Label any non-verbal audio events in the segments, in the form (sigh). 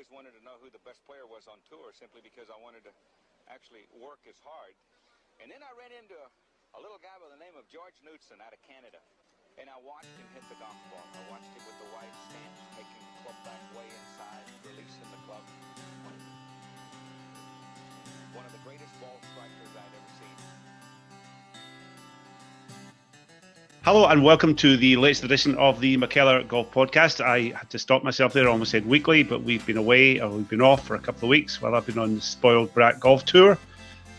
always wanted to know who the best player was on tour simply because I wanted to actually work as hard. And then I ran into a, a little guy by the name of George Knudson out of Canada. And I watched him hit the golf ball. I watched him with the wide stance, taking the club back way inside, releasing the club. One of the greatest ball strikers I'd ever seen. Hello and welcome to the latest edition of the McKellar Golf Podcast. I had to stop myself there, almost said weekly, but we've been away or we've been off for a couple of weeks while I've been on the Spoiled Brat Golf Tour.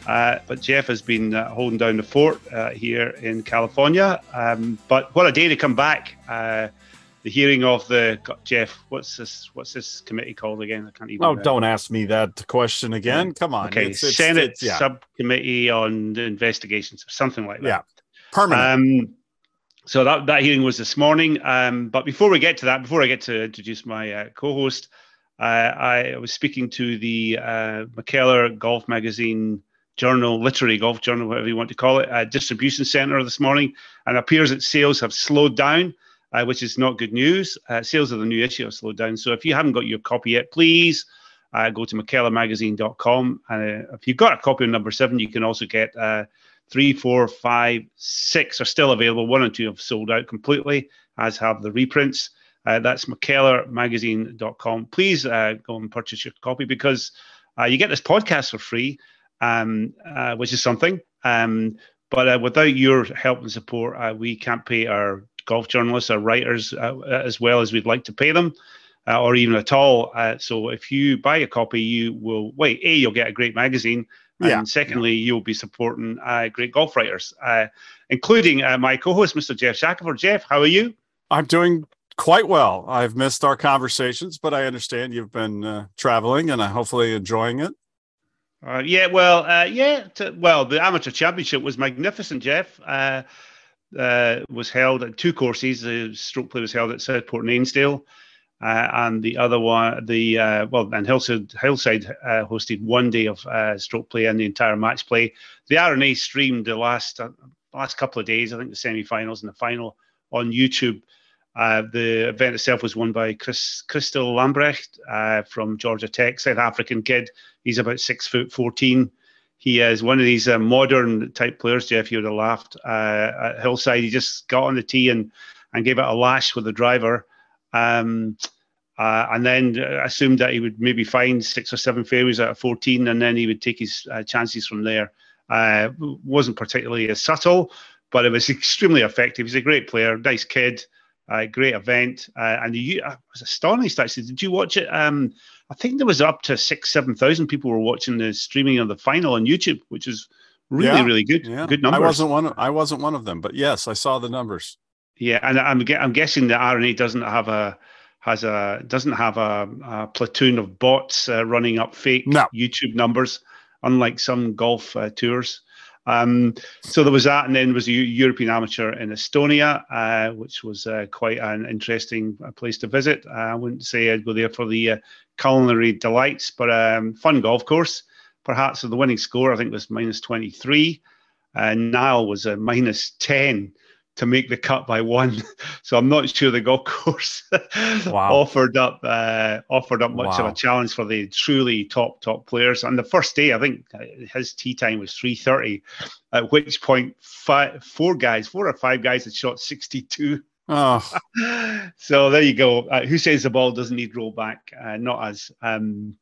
Uh, but Geoff has been uh, holding down the fort uh, here in California. Um, but what a day to come back! Uh, the hearing of the Geoff. What's this? What's this committee called again? I can't even. Oh, don't ask me that question again. Come on. Okay, it's, it's, Senate it's, yeah. Subcommittee on Investigations, something like that. Yeah, permanent. Um, so that, that hearing was this morning. Um, but before we get to that, before I get to introduce my uh, co-host, uh, I was speaking to the uh, McKellar Golf Magazine Journal, Literary Golf Journal, whatever you want to call it, uh, distribution center this morning, and it appears that sales have slowed down, uh, which is not good news. Uh, sales of the new issue have slowed down. So if you haven't got your copy yet, please go to mckellarmagazine.com. And if you've got a copy of number seven, you can also get three, four, five, six are still available. One and two have sold out completely, as have the reprints. Uh, that's mckellarmagazine.com. Please uh, go and purchase your copy because uh, you get this podcast for free, um, uh, which is something. Um, but uh, without your help and support, uh, we can't pay our golf journalists, our writers, as well as we'd like to pay them. or even at all. so if you buy a copy, you will wait. A, you'll get a great magazine, yeah. And secondly, you'll be supporting uh, great golf writers, uh, including uh, my co-host, Mr. Geoff Shackelford. Geoff, how are you? I'm doing quite well. I've missed our conversations, but I understand you've been uh, traveling and hopefully enjoying it. Uh, yeah, well, uh, yeah. To, well, the amateur championship was magnificent, Geoff. was held at two courses. The stroke play was held at Southport and Ainsdale. Uh, and the other one, the uh, well, and Hillside, Hillside uh, hosted one day of uh, stroke play and the entire match play. The R&A streamed the last uh, last couple of days. I think the semi-finals and the final on YouTube. Uh, the event itself was won by Chris Christo Lamprecht from Georgia Tech, South African kid. He's about six foot fourteen. He is one of these modern type players. Geoff, you would have laughed at Hillside. He just got on the tee and and gave it a lash with the driver um, uh, and then assumed that he would maybe find six or seven fairways out of 14, and then he would take his uh, chances from there. Uh, wasn't particularly as subtle, but it was (laughs) extremely effective. He's a great player, nice kid, uh, great event, uh, and the, I was astonished actually. Did you watch it? Um, I think there was up to six, seven thousand people were watching the streaming of the final on YouTube, which is really, yeah, really good. Yeah. Good numbers. I wasn't one. Of, I wasn't one of them, but yes, I saw the numbers. Yeah, and I'm I'm guessing that R&A doesn't have a has a doesn't have a, a platoon of bots uh, running up fake no. YouTube numbers, unlike some golf uh, tours. Um, so there was that, and then there was a European Amateur in Estonia, uh, which was uh, quite an interesting uh, place to visit. Uh, I wouldn't say I'd go there for the culinary delights, but um, fun golf course. Perhaps the winning score I think was minus twenty three. Uh, Niall was a minus ten to make the cut by one. (laughs) So I'm not sure the golf (laughs) course wow. offered up uh, offered up much wow. of a challenge for the truly top top players. And the first day, I think uh, his tee time was 3:30, at which point five, four guys, four or five guys had shot 62. Oh. (laughs) so there you go. Uh, who says the ball doesn't need rollback? Uh, not us. Um,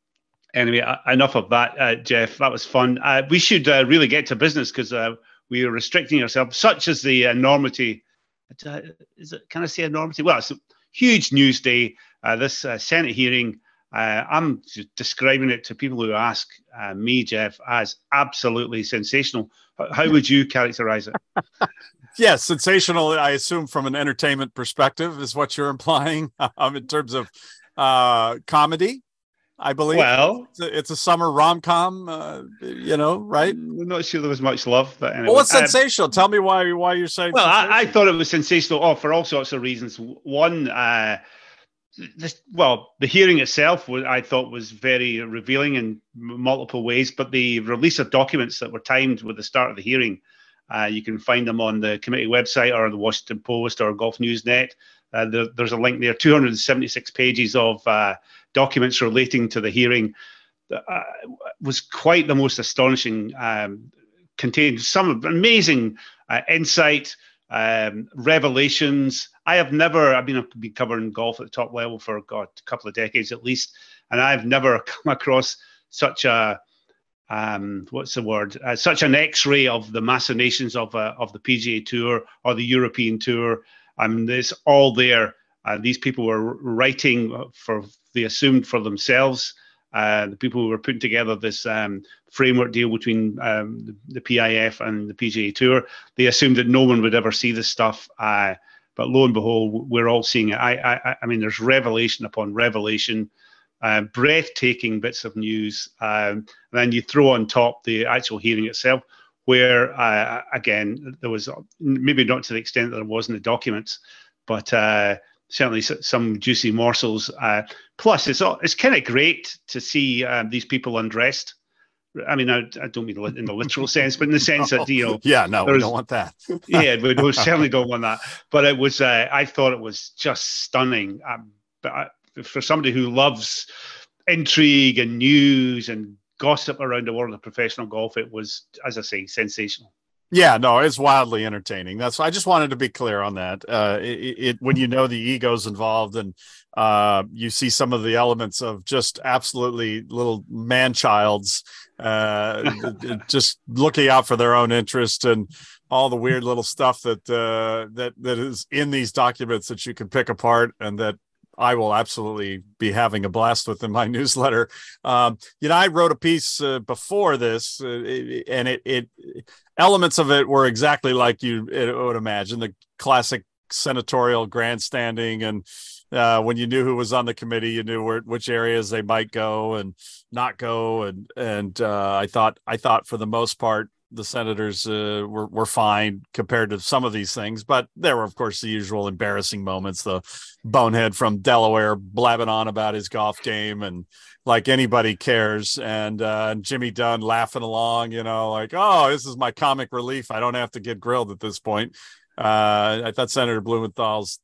anyway, uh, enough of that, uh, Geoff. That was fun. Uh, we should uh, really get to business because uh, we are restricting ourselves, such as the enormity. Uh, is it? Can I say enormity? Well, it's a huge news day. Uh, this uh, Senate hearing. Uh, I'm describing it to people who ask uh, me, Geoff, as absolutely sensational. How would you characterize it? (laughs) yeah, sensational. I assume from an entertainment perspective is what you're implying (laughs) um, in terms of uh, comedy. I believe. Well, it's a, it's a summer rom com, uh, you know, right? I'm not sure there was much love, but anyway. Well, what's um, sensational? Tell me why why you're saying. Well, I, I, thought it was sensational. Oh, for all sorts of reasons. One, uh, this well, the hearing itself was I thought was very revealing in multiple ways, but the release of documents that were timed with the start of the hearing. Uh, you can find them on the committee website or the Washington Post or Golf News Net. Uh, there, there's a link there, 276 pages of uh, documents relating to the hearing uh, was quite the most astonishing. Um, contained some amazing uh, insight, um, revelations. I have never, I mean, I've been covering golf at the top level for God, a couple of decades at least, and I've never (laughs) come across such a um, what's the word? Uh, such an X-ray of the machinations of uh, of the PGA Tour or the European Tour. I mean, it's all there. Uh, these people were writing for they assumed for themselves. Uh, the people who were putting together this um, framework deal between um, the, PIF and the PGA Tour, they assumed that no one would ever see this stuff. Uh, but lo and behold, we're all seeing it. I, I, I mean, there's revelation upon revelation uh, breathtaking bits of news. Um, then you throw on top the actual hearing itself, where uh, again there was maybe not to the extent that there was in the documents, but uh, certainly some juicy morsels. Uh, plus, it's it's kind of great to see um, these people undressed. I mean, I, I, don't mean in the literal (laughs) sense, but in the sense that you know, yeah, no, we don't want that. (laughs) yeah, we, we (laughs) certainly don't want that. But it was, uh, I thought it was just stunning. Um, but I, for somebody who loves intrigue and news and gossip around the world of professional golf, it was, as I say, sensational. Yeah, no, it's wildly entertaining. That's I just wanted to be clear on that. Uh, it, it when you know the egos involved and uh, you see some of the elements of just absolutely little man childs, uh, just looking out for their own interest and all the weird little stuff that uh, that that is in these documents that you can pick apart and that I will absolutely be having a blast with in my (laughs) newsletter. Um, you know, I wrote a piece uh, before this, uh, and it, it elements of it were exactly like you would imagine the classic senatorial grandstanding and uh, when you knew who was on the committee, you knew where, which areas they might go and not go, and and uh, I thought I thought for the most part the Senators uh, were were fine compared to some of these things, but there were, of course, the usual embarrassing moments. The bonehead from Delaware blabbing on about his golf game, and like anybody cares, and uh, Jimmy Dunne laughing along, you know, like, oh, this is my comic relief. I don't have to get grilled at this point. Uh, I thought Senator Blumenthal's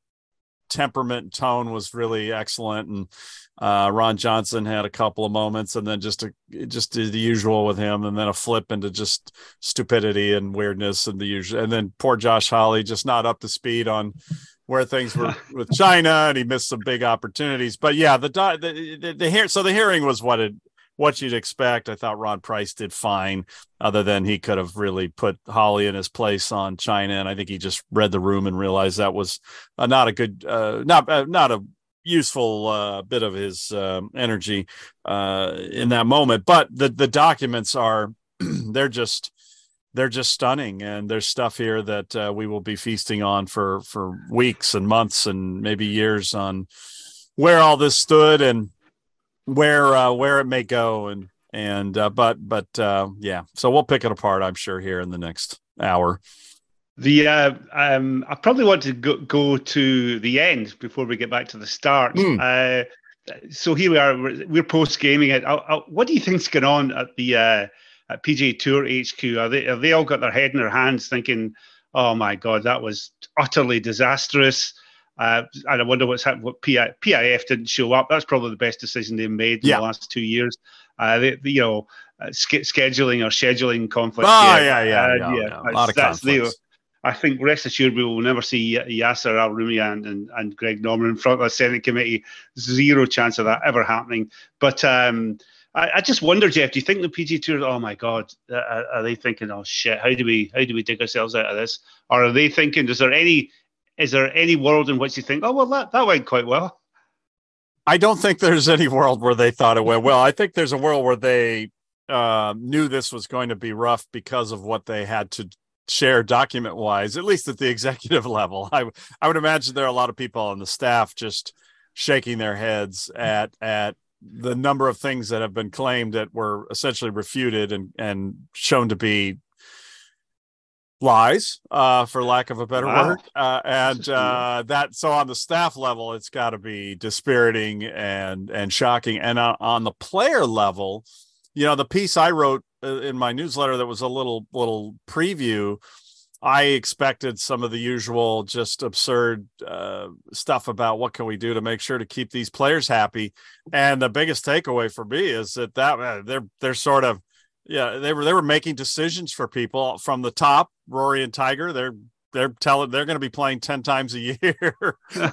temperament tone was really excellent, and uh, Ron Johnson had a couple of moments, and then just a, just the usual with him, and then a flip into just stupidity and weirdness, and the usual. And then poor Josh Hawley just not up to speed on where things were (laughs) with China, and he missed some big opportunities. But yeah, the the the, the here so the hearing was what it what you'd expect. I thought Ron Price did fine, other than he could have really put Hawley in his place on China, and I think he just read the room and realized that was uh, not a good, uh, not uh, not a useful uh, bit of his uh, energy uh, in that moment. But the the documents are (clears throat) they're just they're just stunning, and there's stuff here that uh, we will be feasting on for for weeks and months and maybe years on where all this stood and where uh, where it may go and and uh, but but yeah so we'll pick it apart i'm sure here in the next hour the uh, um, I probably want to go, go to the end before we get back to the start. Mm. Uh, so here we are. We're, we're post gaming it. I'll, I'll, what do you think's going on at the uh, at PGA Tour HQ? Are they have they all got their head in their hands, thinking, "Oh my God, that was utterly disastrous." Uh, and I wonder what's happened. What PI, PIF didn't show up. That's probably the best decision they've made in yeah. the last two years. Uh, they, you know, uh, scheduling or scheduling conflicts. Oh yeah, yeah, yeah. yeah, yeah. yeah. A lot of conflicts. I think rest assured we will never see Yasser Al Rumi and, and Greg Norman in front of a Senate committee. Zero chance of that ever happening. But um, I, I, just wonder, Geoff, do you think the PG Tour? Oh my God, uh, are, are, they thinking, oh shit, how do we how do we dig ourselves out of this? Or are they thinking, is there any is there any world in which you think, oh well, that that went quite well? I don't think there's any world where they thought it went well. I think there's a world where they uh, knew this was going to be rough because of what they had to share document wise, at least at the (laughs) executive level. I I would imagine there are a lot of people on the staff just shaking their heads at at the number of things that have been claimed that were essentially refuted and and shown to be lies uh, for lack of a better wow. word uh, and uh, that so on the staff level it's got to be dispiriting and and shocking and uh, on the player level you know the piece i wrote in my newsletter that was a little little preview I expected some of the usual just absurd uh, stuff about what can we do to make sure to keep these players happy. And the biggest takeaway for me is that that uh, they're they're sort of yeah they were they were making decisions for people from the top. Rory and Tiger they're they're telling they're going to be playing 10 times a year (laughs) (laughs) uh,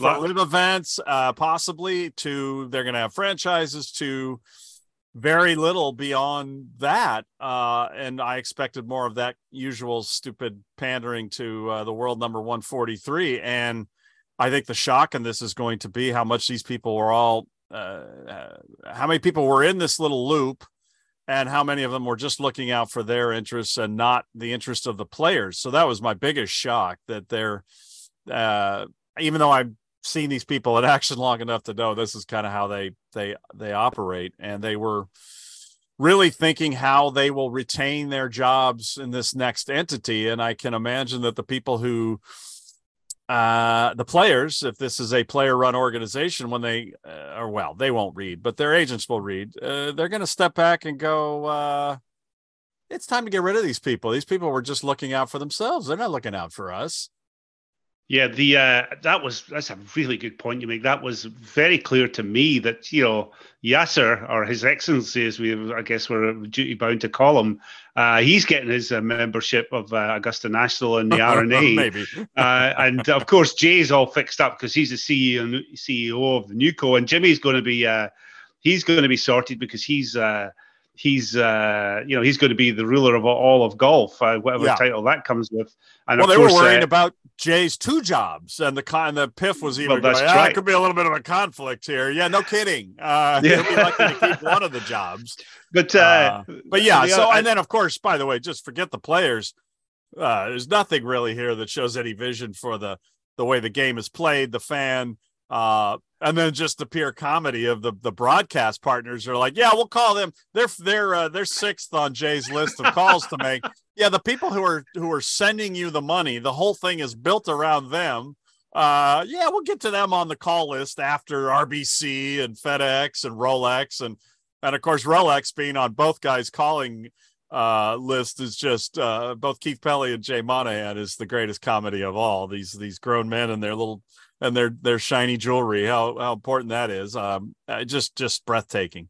live events uh, possibly to they're going to have franchises to very little beyond that. Uh, and I expected more of that usual stupid pandering to uh, the world number 143. And I think the shock in this is going to be how much these people were all, uh, uh, how many people were in this little loop and how many of them were just looking out for their interests and not the interests of the players. So that was my biggest shock that they're, uh, even though I'm seen these people in (laughs) action long enough to know this is kind of how they they they operate. And they were really thinking how they will retain their jobs in this next entity. And i can imagine that the people who uh the players if this is a player run organization when they uh, or well they won't read but their agents will read uh, they're going to step back and go uh it's time to get rid of these people. These people were just looking out for themselves. They're not looking out for us yeah, the uh, that was that's a really good point you make. That was very clear to me that you know Yasser or His Excellency, as we I guess we're duty bound to call him, uh, he's getting his uh, membership of uh, Augusta National (laughs) and the R&A, maybe, uh, and of course Jay's all fixed up because he's the CEO CEO of the Newco, and Jimmy's going to be uh, he's going to be sorted because he's he's uh, you know he's going to be the ruler of all of golf, uh, whatever yeah. title that comes with. And well, they course, were worrying uh, about Jay's two jobs, and the con the PIF was even well, going, ah, right. could be a little bit of a conflict here. Yeah, no kidding. Uh, yeah. (laughs) he'll be lucky to keep one of the jobs. But uh, uh but yeah, the, so and then of course, by the way, just forget the players. Uh, there's nothing really here that shows any vision for the the way the game is played, the fan. Uh, and then just the pure comedy of the the broadcast partners are like, yeah, we'll call them. They're they're uh, they're sixth on Jay's list of calls to make. (laughs) Yeah, the people who are who are sending you the money, the whole thing is built around them. Uh, yeah, we'll get to them on the call list after RBC and FedEx and Rolex and and of course Rolex being on both guys calling uh list is just uh both Keith Pelley and Jay Monahan is the greatest comedy of all. These these grown men and their little and their their shiny jewelry. How how important that is. Um, uh, just just breathtaking.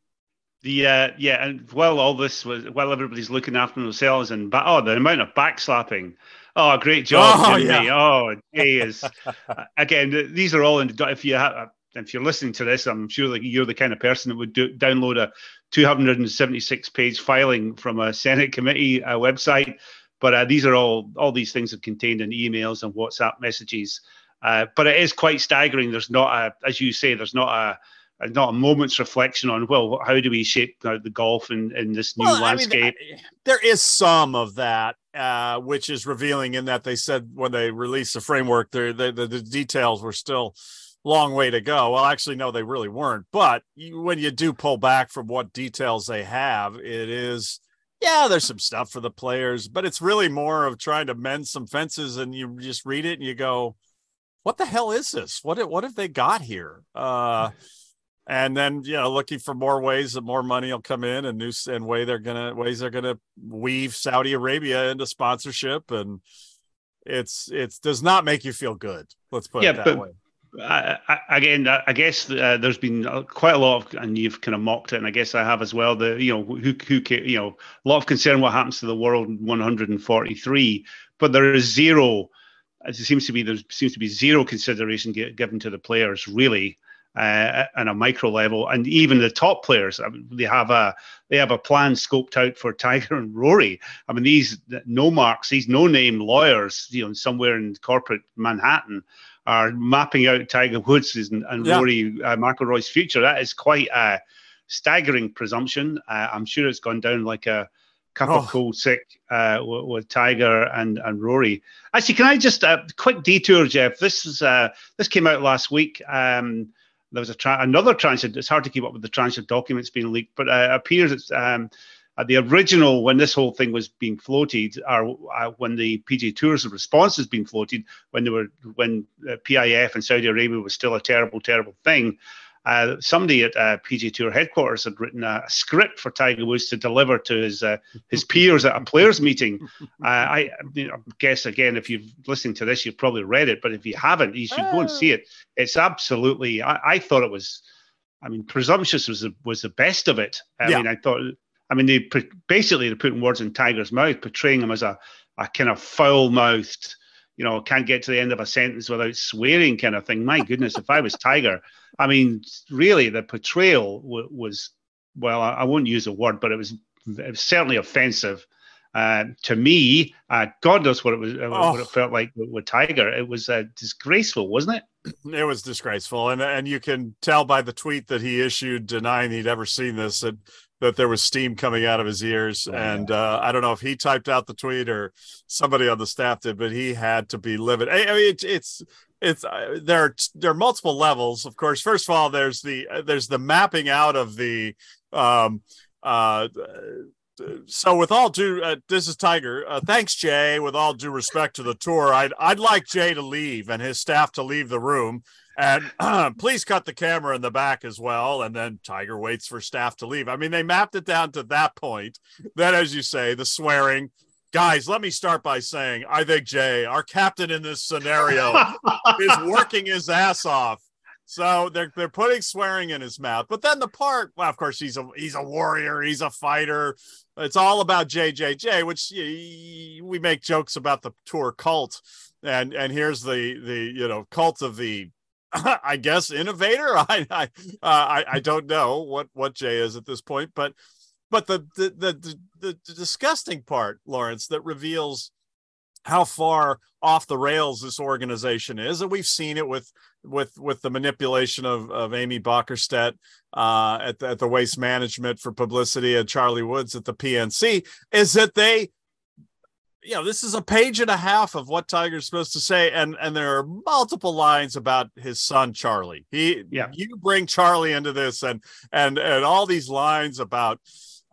The uh, yeah, and while all this was while everybody's looking after themselves and but oh, the amount of backslapping. Oh, great job, oh, Jimmy. Yeah. Oh, is (laughs) again. These are all in. If you have, if you're listening to this, I'm sure that you're the kind of person that would do, download a 276 page filing from a Senate committee uh, website. But uh, these are all all these things are contained in emails and WhatsApp messages. Uh, but it is quite staggering. There's not a, as you say, there's not a, not a moment's reflection on well, how do we shape the golf in, in this new well, landscape? I mean, there is some of that, uh, which is revealing in that they said when they released the framework, the, the, the details were still long way to go. Well, actually, no, they really weren't. But you, when you do pull back from what details they have, it is yeah, there's some stuff for the players, but it's really more of trying to mend some fences. And you just read it and you go, what the hell is this? What what have they got here? Uh, and then you know looking for more ways that more money will come in and new and way they're gonna ways they're gonna weave Saudi Arabia into sponsorship and it's it's does not make you feel good. Let's put yeah, it that but- way. I, I, again, I guess uh, there's been quite a lot of, and you've kind of mocked it, and I guess I have as well. The you know who who you know a lot of concern what happens to the world 143, but there is zero it seems to be there seems to be zero consideration given to the players really uh, on a micro level, and even the top players. I mean, they have a they have a plan scoped out for (laughs) Tiger and Rory. I mean, these no marks, these no name lawyers, you know, somewhere in corporate Manhattan, are mapping out Tiger Woods and, and yeah. Rory uh, McIlroy's future. That is quite a staggering presumption. Uh, I'm sure it's gone down like a cup oh. of cold sick uh, with, with, Tiger and, and Rory. Actually, can I just a uh, quick detour, Geoff? This is uh, this came out last week. Um, there was a tra- another transit. It's hard to keep up with the transit documents being leaked, but uh, it appears it's um, at the original when this whole thing was being floated, or uh, when the PGA Tour's response has been floated, when they were when uh, PIF and Saudi Arabia was still a terrible, terrible thing. Uh, somebody at uh, PGA Tour headquarters had written a, a, script for Tiger Woods to deliver to his uh, his (laughs) peers at a players meeting. Uh, (laughs) I, you know, guess again, if you've listened to this, you've probably read it, but if you haven't, you should go and see it. It's absolutely. I, I thought it was. I mean, presumptuous was the, was the best of it. I yeah. mean, I thought. I mean, they basically they're putting words in Tiger's mouth, portraying him as a, a kind of foul mouthed you know, can't get to the end of a sentence without swearing kind of thing. My goodness, if I was Tiger, I mean, really, the portrayal w- was, well, I, I, won't use a word, but it was, it was certainly offensive. Uh, to me, uh, God knows what it was, oh. what it felt like with, with Tiger. It was uh, disgraceful, wasn't it? It was disgraceful, and and you can tell by the tweet that he issued denying he'd ever seen this that that there was steam coming out of his ears. Oh, and uh, I don't know if he typed out the tweet or somebody on the staff did, but he had to be livid. I, I mean, it, it's it's uh, there. Are, there are multiple levels, of course. First of all, there's the uh, there's the mapping out of the. Um, uh, so with all due, uh, this is Tiger. Uh, thanks, Jay. With all due respect to the tour, I'd I'd like Jay to leave and his staff to leave the room and (clears throat) uh, please cut the camera in the back as well. And then Tiger waits for staff to leave. I mean, they mapped it down to that point. Then, as you say, the swearing. Guys, let me start by saying I think Jay, our captain in this scenario, (laughs) is working his ass off. So they're they're putting swearing in his mouth. But then the part, well, of course, he's a he's a warrior, he's a fighter. It's all about JJJ, which we make jokes about the tour cult. And and here's the the you know cult of the (laughs) I guess innovator. (laughs) I I, uh, I, I don't know what what Jay is at this point, but but the the, the the disgusting part, Lawrence, that reveals how far off the rails this organization is, and we've seen it with with with the manipulation of of Amy Bockerstette uh, at the, at the Waste Management for publicity and Charlie Woods at the PNC, is that they you know this is a page and a half of what tiger's supposed to say and and there are multiple lines about his son charlie. He yeah. you bring charlie into this and and and all these lines about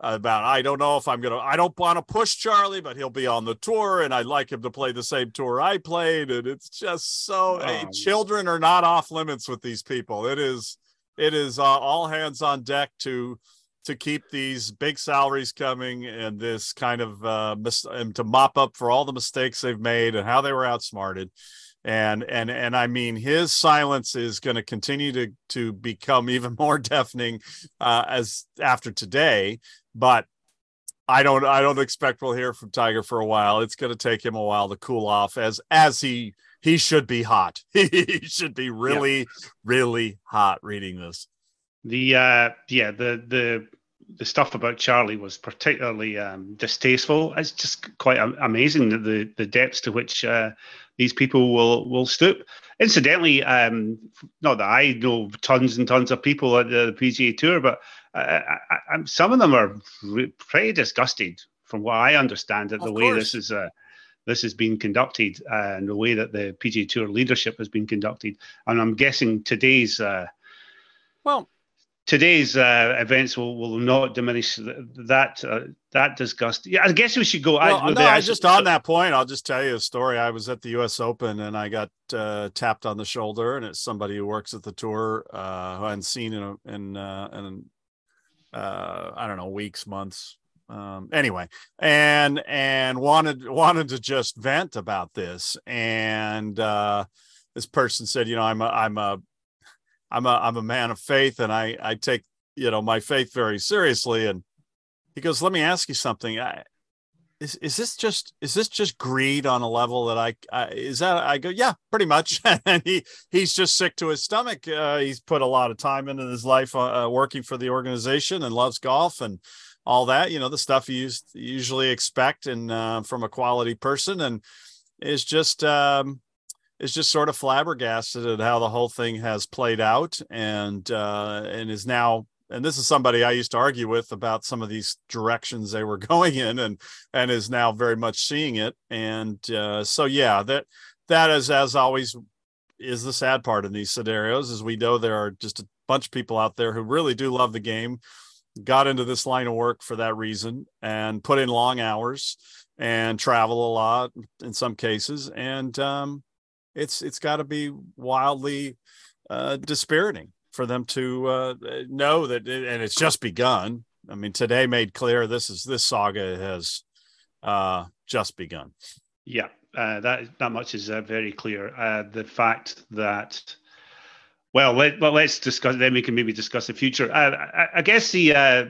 about i don't know if i'm gonna i don't want to push charlie but he'll be on the tour and i'd like him to play the same tour i played and it's just so um, hey, children are not off limits with these people. It is it is uh, all hands on deck to to keep these big salaries coming and this kind of uh, mis- and to mop up for all the mistakes they've made and how they were outsmarted. And and and I mean his silence is going to continue to to become (laughs) even more deafening uh, as after today. But I don't I don't expect we'll hear from Tiger for a while. It's going to take him a while to cool off as as he he should be hot. (laughs) He should be really yeah. really hot reading this the uh, yeah, the the the stuff about Charlie was particularly um, distasteful. It's just quite amazing the the depths to which uh, these people will will stoop. Incidentally, um, not that I know tons and tons of people at the PGA Tour, but uh, I, I, some of them are pretty disgusted, from what I understand, at the way this is. Uh, this has been conducted uh, and the way that the PGA Tour leadership has been conducted, and I'm guessing today's uh, well, today's uh, events will, will not diminish that uh, that disgust. Yeah, I guess we should go. Well, I, no, I just on that point. I'll just tell you a story. I was at the U.S. Open and I got uh, tapped on the shoulder, and it's somebody who works at the tour uh, who I hadn't seen in a, in uh, in uh, I don't know weeks, months. Um, anyway, and and wanted wanted to just vent about this, and this person said, you know, I'm a I'm a I'm a I'm a man of faith and I I take you know my faith very seriously. And he goes, let me ask you something. I, is is this just is this just greed on a level that I, I is that I go yeah pretty much (laughs) and he he's just sick to his stomach uh, he's put a lot of time into his life uh, uh, working for the organization and loves golf and all that you know the stuff you usually expect and uh, from a quality person and is just um, is just sort of flabbergasted at how the whole thing has played out and uh, and is now and this is somebody I used to argue with about some of these directions they were (laughs) going in and and is now very much seeing it. And uh, so yeah that that is as always is the sad part in these scenarios is we know there are just a bunch of people out there who really do love the game got into this line of work for that reason and put in long hours and travel a lot in some cases. And um, it's it's got to be wildly uh, dispiriting for them to uh, know that, and it's just begun. I mean, today made clear this is this saga has uh, just begun. Yeah, uh, that that much is uh, very clear. Uh, the fact that, well, let, well, let's discuss. Then we can maybe discuss the future. Uh, I, I, guess the uh,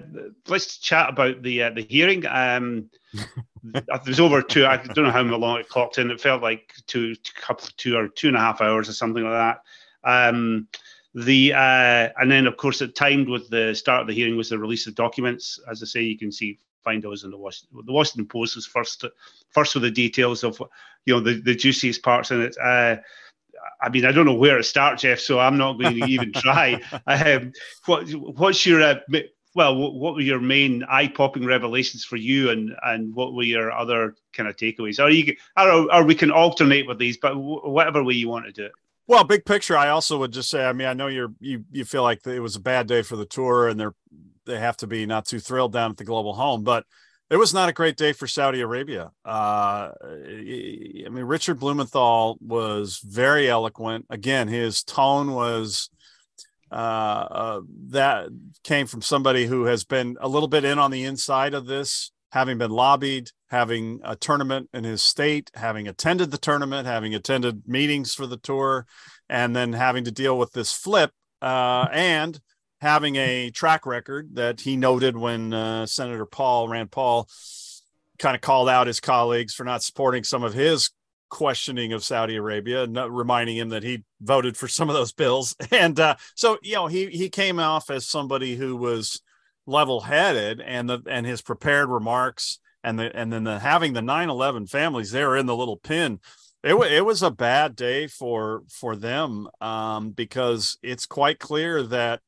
let's chat about the the hearing. Um, (laughs) it was over two. I don't know how long it clocked in. It felt like two, couple, two or two and a half hours or something like that. Um, the uh, and then of course it timed with the start of the hearing was the release of documents. As I say, you can see find those in the Washington. The Washington Post was first first with the details of you know the, the juiciest parts in it. Uh, I mean, I don't know where to start, Geoff, so I'm not going to even try. (laughs) Um, what what's your uh, well, what were your main eye-popping revelations for you, and and what were your other kind of takeaways? Are you, or, or we can alternate with these, but whatever way you want to do it. Well, big picture, I also would just say, I mean, I know you're you you feel like it was a bad day for the tour, and they're they have to be not too thrilled down at the global home, but it was not a great day for Saudi Arabia. Uh, I mean, Richard Blumenthal was very eloquent. Again, his tone was uh, uh, that came from somebody who has been a little bit in on the inside of this, having been lobbied, having a tournament in his state, having attended the tournament, having attended meetings for the tour, and then having to deal with this flip uh, and having a track record that he noted when uh, Senator Paul Rand Paul kind of called out his colleagues for not supporting some of his questioning of Saudi Arabia, reminding him that he voted for some of those bills. (laughs) And uh, so, you know, he he came off as somebody who was level-headed, and the and his prepared remarks, and the and then the having the 9/11 families there in the little pin. It, it was a bad day for for them um, because it's quite clear that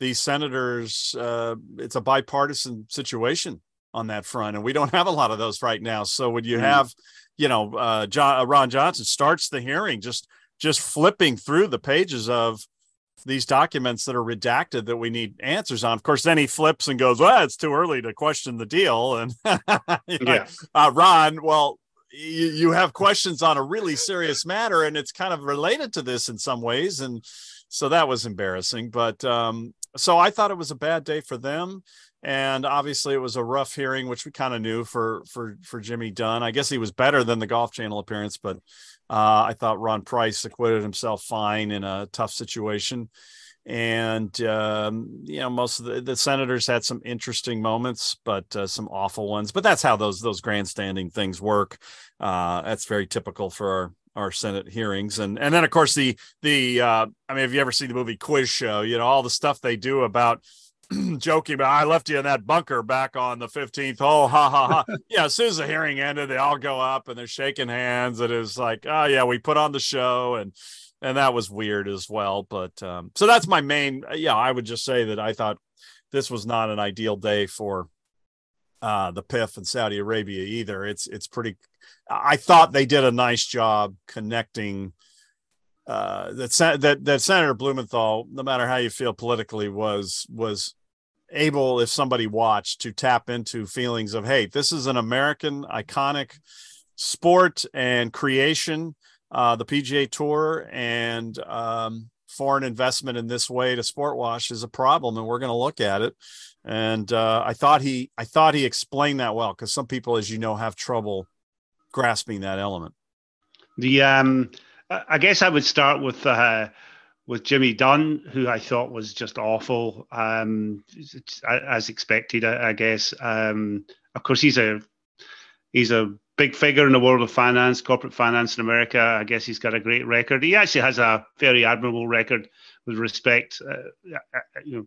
these senators uh, it's a bipartisan situation on that front and we don't have a lot of those right now so when you mm. have you know, uh, John, uh, Ron Johnson starts the hearing just just flipping through the pages of these documents that are redacted that we need answers on. Of course, then he flips and goes, "Well, it's too early to question the deal." And (laughs) yeah. uh, Ron, well, you, you have questions on a really serious matter, and it's kind of related to this in some ways, and so that was embarrassing. But um, so I thought it was a bad day for them and obviously it was a rough hearing which we kind of knew for for for jimmy Dunne. I guess he was better than the golf channel appearance but uh, i thought ron price acquitted himself fine in a tough situation. And um, you know most of the, the, senators had some interesting moments but uh, some awful ones. But that's how those those grandstanding things work. Uh, that's very typical for our our Senate hearings, and and then of course the the uh, I mean, have you ever seen the movie Quiz Show? You know all the stuff they do about (clears throat) joking about I left you in that bunker back on the 15th hole. Ha ha ha. (laughs) yeah, as soon as the hearing ended, they all go up and they're shaking hands. It's like, oh yeah, we put on the show and and that was weird as well. But um, so that's my main yeah, I would just say that I thought this was not an ideal day for uh the PIF in Saudi Arabia either. It's it's pretty I thought they did a nice job connecting uh, that that that Senator Blumenthal, no matter how you feel politically, was was able, if somebody watched, to tap into feelings of, hey, this is an American iconic sport and creation, uh, the PGA Tour, and um, foreign investment in this way to sport wash is a problem, and we're going to look at it. And uh, I thought he, I thought he explained that well because some people, as you know, have trouble grasping that element. The um, I guess I would start with uh, with Jimmy Dunne, who I thought was just awful, um, as expected, I, I guess. Um, of course, he's a he's a big figure in the world of finance, corporate finance in America. I guess he's got a great record. He actually has a very admirable record with respect, uh, uh you know,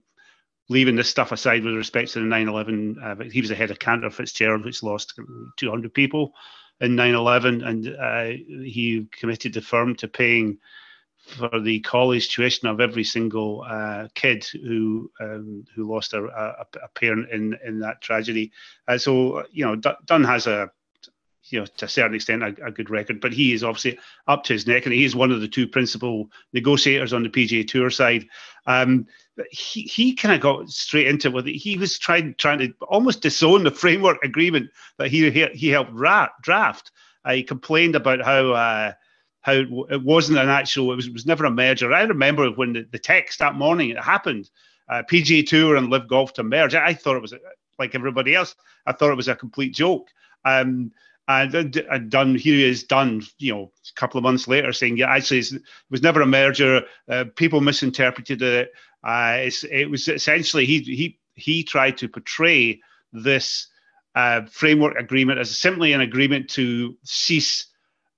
leaving this stuff aside with respect to the 9/11. Uh, he was the head of Cantor Fitzgerald, which lost 200 people in 9/11, and uh, he committed the firm to paying for the college tuition of every single uh, kid who um, who lost a, a, a, parent in in that tragedy. Uh, so you know, Dunne has a you know to a certain extent a, a, good record, but he is obviously up to his neck, and he's one of the two principal negotiators on the PGA Tour side. Um, he he kind of got straight into it with it. He was trying trying to almost disown the framework agreement that he he, he helped ra- draft. Uh, he complained about how. How it wasn't an actual, it was, it was never a merger. I remember when the, the text that morning it happened, uh, PGA Tour and LIV Golf to merge. I thought it was like everybody else. I thought it was a complete joke. Um, and, and done here is done you know a couple of months later saying yeah actually it was never a merger uh, people misinterpreted it uh, it was essentially he he he tried to portray this uh, framework agreement as simply an agreement to cease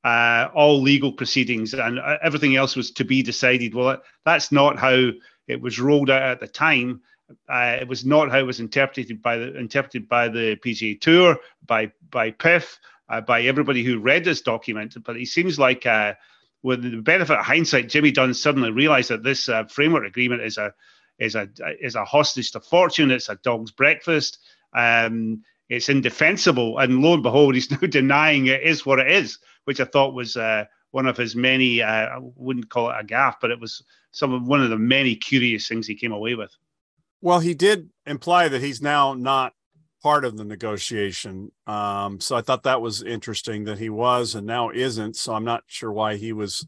uh, all legal proceedings and uh, everything else was to be decided. Well, that's not how it was rolled out at the time. Uh, it was not how it was interpreted by the interpreted by the PGA Tour, by by PIF, uh, by everybody who read this document. But it seems like, uh, with the benefit of hindsight, Jimmy Dunne suddenly realised that this uh, framework agreement is a is a is a hostage to fortune. It's a dog's breakfast. Um, it's indefensible, and lo and behold, he's (laughs) now denying it is what it is, which I thought was uh, one of his many. Uh, I wouldn't call it a gaffe, but it was some of one of the many curious things he came away with. Well, he did imply that he's now not part of the negotiation. Um, so I thought that was interesting that he was and now isn't. So I'm not sure why he was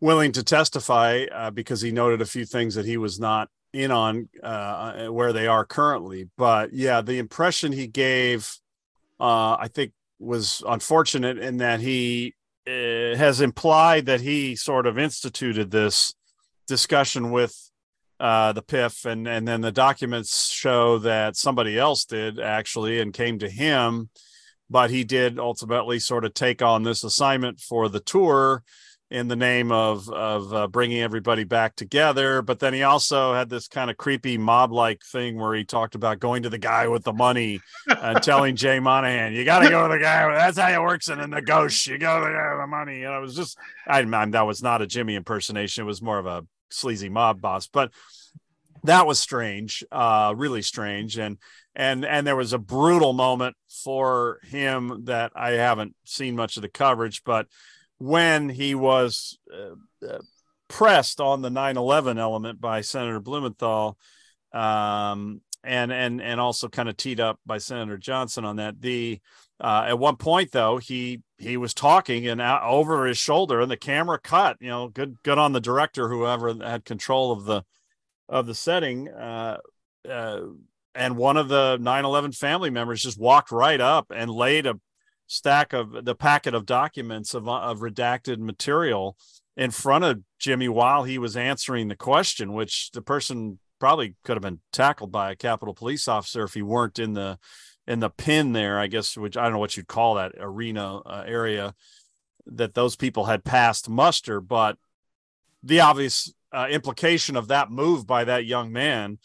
willing to testify uh, because he noted a few things that he was not in on uh, where they are currently. But yeah, the impression he gave, uh, I think, was unfortunate in that he uh, has implied that he sort of instituted this discussion with uh, the PIF, and and then the documents show that somebody else did actually and came to him, but he did ultimately sort of take on this assignment for the tour in the name of of uh, bringing everybody back together. But then he also had this kind of creepy mob like thing where he talked about going to the guy with the money and telling (laughs) Jay Monahan, "You got to go to the guy. That's how it works in the ghost. You go to the guy with the money." And I was just, I, I that was not a Jimmy impersonation. It was more of a sleazy mob boss. But that was strange, uh, really strange. And and and there was a brutal moment for him that I haven't seen much of the coverage, but when he was uh, uh, pressed on the 9/11 element by Senator Blumenthal, um, and and and also kind of teed up by Senator Johnson on that. The uh, at one point though he he was talking and out, over his shoulder and the camera cut you know good good on the director whoever had control of the of the setting uh, uh, and one of the 9-11 family members just walked right up and laid a stack of the packet of documents of, of redacted material in front of jimmy while he was answering the question which the person probably could have been tackled by a capitol police officer if he weren't in the in the pin there, I guess, which I don't know what you'd call that arena uh, area that those people had passed muster. But the obvious uh, implication of that move by that young man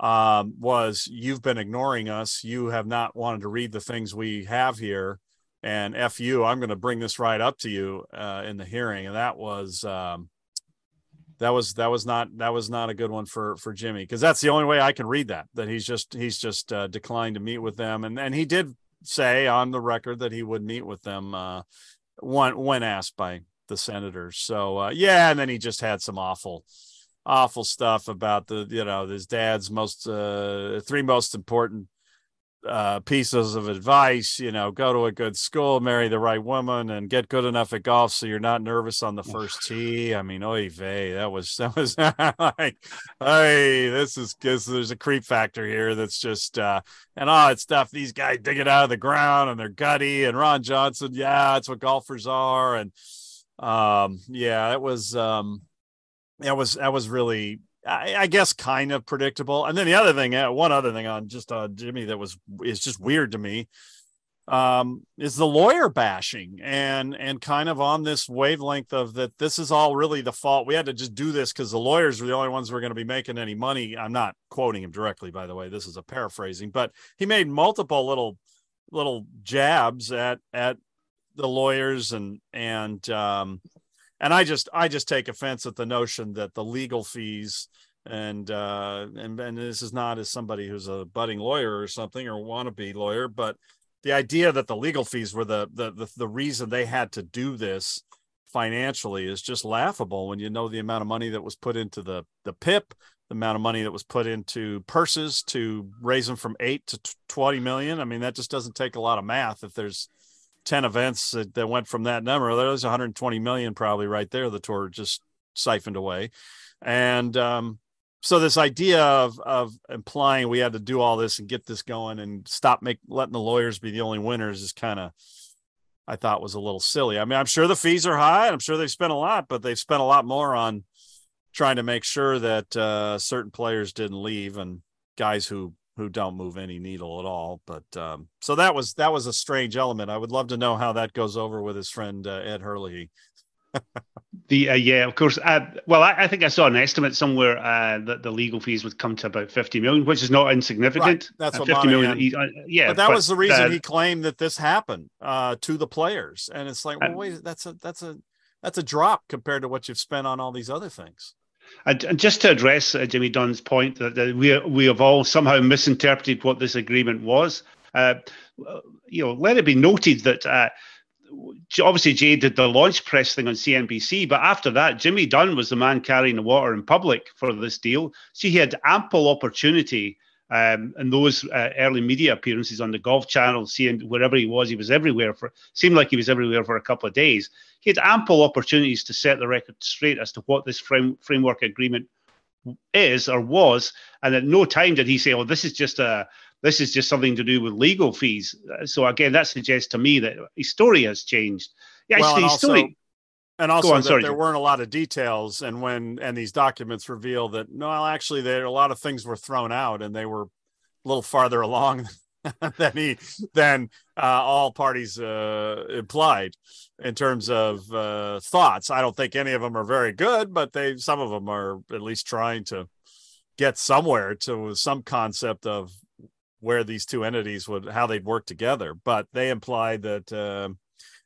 um, was you've been ignoring us. You have not wanted to read the things we have here. And F you, I'm going to bring this right up to you uh, in the hearing. And that was, um, that was that was not that was not a good one for for Jimmy because that's the only way I can read that that he's just he's just uh, declined to meet with them and and he did say on the record that he would meet with them uh, when when asked by the senators. So uh, yeah, and then he just had some awful awful stuff about the you know his dad's most uh, three most important uh, pieces of advice, you know, go to a good school, marry the right woman, and get good enough at golf so you're not nervous on the first tee. I mean, oy vey, that was (laughs) that was like, hey, this is this, there's a creep factor here that's just uh, and all that stuff. These guys dig it out of the ground and they're gutty. And Ron Johnson, yeah, that's what golfers are. And um, yeah, it was um, that was that was really I, I, guess kind of predictable. And then the other thing, uh, one other thing on just uh, Jimmy that was is just weird to me um, is the lawyer bashing and and kind of on this wavelength of that this is all really the fault. We had to just do this because the lawyers were the only ones who were going to be making any money. I'm not quoting him directly, by the way. This is a paraphrasing, but he made multiple little little jabs at at the lawyers and and um, and I just I just take offense at the notion that the legal fees and uh and, and this is not as somebody who's a budding lawyer or something or wannabe lawyer, but the idea that the legal fees were the the the, the reason they had to do this financially is just laughable when you know the amount of money that was put into the the PIP, the amount of money that was put into purses to raise them from eight to 20 million. I mean, that just doesn't take a lot of math if there's 10 events that, that went from that number. There's 120 million probably right there. The tour just siphoned away. And um, so this idea of of implying we had to do all this and get this going and stop make letting the lawyers be the only winners is kind of I thought was a little silly. I mean, I'm sure the fees are high. I'm sure they've spent a lot, but they've spent a lot more on trying to make sure that uh, certain players didn't leave and guys who who don't move any needle at all. But um, so that was that was a strange element. I would love to know how that goes over with his friend uh, Ed Herlihy. the uh, yeah, of course. Uh, well, I, I, think I saw an estimate somewhere uh, that the legal fees would come to about fifty million, which is not insignificant. Right. That's uh, what fifty million. He, uh, yeah, but that but, was the reason he claimed that this happened to the players, and it's like, well, wait, that's a that's a that's a drop compared to what you've spent on all these other things. And, just to address uh, Jimmy Dunne's point that, that, we we have all somehow misinterpreted what this agreement was. Uh, you know, let it be noted that uh, obviously Jay did the launch press thing on CNBC, but after that, Jimmy Dunne was the man carrying the water in public for this deal. So he had ample opportunity um, in those uh, early media appearances on the Golf Channel, seeing wherever he was, he was everywhere for. Seemed like he was everywhere for a couple of days. He had ample opportunities to set the record straight as to what this frame, framework agreement is or was, and at no time did he say, "Oh, this is just a." This is just something to do with legal fees. So again, that suggests to me that his story has changed. Yeah, well, his story. And also on, that sorry. there weren't a lot of details, and when and these documents reveal that no, actually, there a lot of things were thrown out, and they were a little farther (laughs) along than he than uh, all parties uh, implied in terms of uh, thoughts. I don't think any of them are very good, but they some of them are at least trying to get somewhere to some concept of where these two entities would how they'd work together but they implied that uh,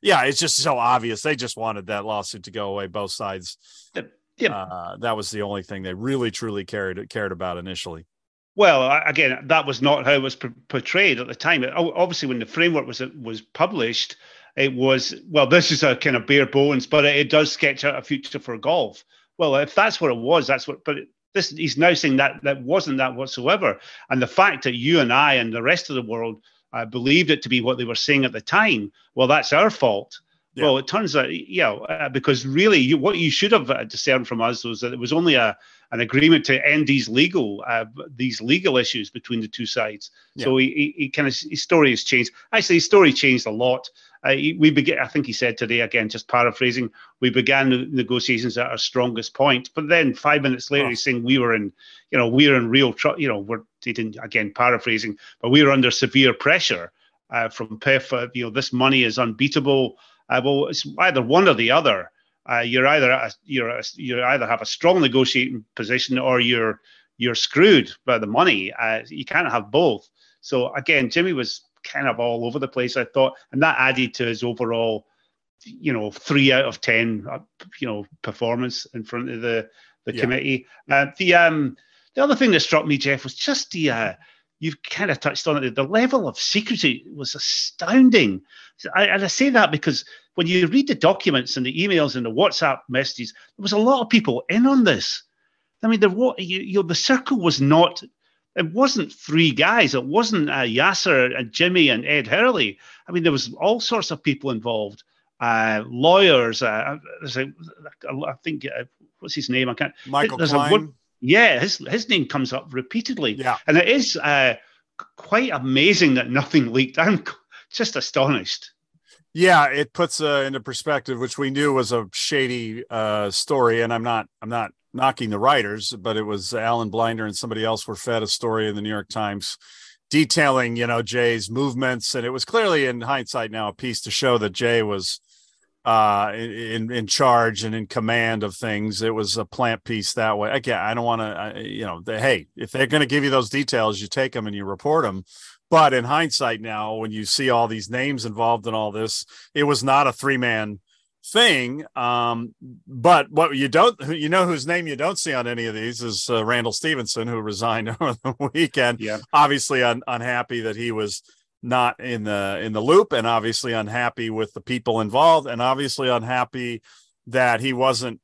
yeah it's just so obvious. They just wanted that lawsuit to go away both sides. Yeah. Uh, that was the only thing they really truly cared cared about initially. Well again that was not how it was portrayed at the time. Obviously when the framework was was published it was well (laughs) this is a kind of bare bones but it, it does sketch out a future for golf. Well if that's what it was that's what but this he's now saying that that wasn't that whatsoever. And the fact that you and I and the rest of the world uh, believed it to be what they were saying at the time, well, that's our fault. Yeah. Well, it turns out, you know, uh, because really, you, what you should have uh, discerned from us was that it was only a an agreement to end these legal uh, these legal issues between the two sides. Yeah. So he, he, he kind of his story has changed. Actually, his story changed a lot uh, we began, I think he said today, again, just paraphrasing, we began the negotiations at our strongest point. But then five minutes later, oh. he's saying we were in, you know, we are in real trouble. You know, we're, didn't, again, paraphrasing, but we were under severe pressure uh, from PIF. Uh, you know, this money is unbeatable. Uh, well, it's either one or the other. Uh, you're either a, you're a, you either have a strong negotiating position or you're you're screwed by the money. Uh, you can't have both. So again, Jimmy was kind of all over the place. I thought, and that added to his overall, you know, three out of ten, uh, you know, performance in front of the the yeah. committee. Uh, the um the other thing that struck me, Geoff, was just the uh, you've kind of touched on it. The level of secrecy was astounding. I, and I say that because when you read the documents and the emails and the WhatsApp messages, there was a lot of people in on this. I mean, there what you, you know, the circle was not it wasn't three guys. It wasn't uh, Yasser and Jimmy and Ed Herlihy. I mean, there was all sorts of people involved, uh, lawyers. Uh, I think uh, what's his name? I can't. Michael Klein. Yeah, his his name comes up repeatedly. Yeah, and it is uh, quite amazing that nothing leaked. I'm just astonished. Yeah, it puts uh, into perspective, which we knew was a shady uh, story, and I'm not, I'm not knocking the writers, but it was Alan Blinder and somebody else were fed a story in the New York Times detailing, you know, Jay's movements, and it was clearly in hindsight now a piece to show that Jay was uh in in charge and in command of things. It was a plant piece that way. Again i don't want to you know they, hey if they're going to give you those details you take them and you report them but in hindsight now when you see all these names involved in all this it was not a three man thing. Um, but what you don't, you know, whose name you don't see on any of these is uh, Randall Stephenson, who resigned (laughs) over the weekend. Yeah. Obviously un- unhappy that he was not in the in the loop, and obviously unhappy with the people involved, and obviously unhappy that he wasn't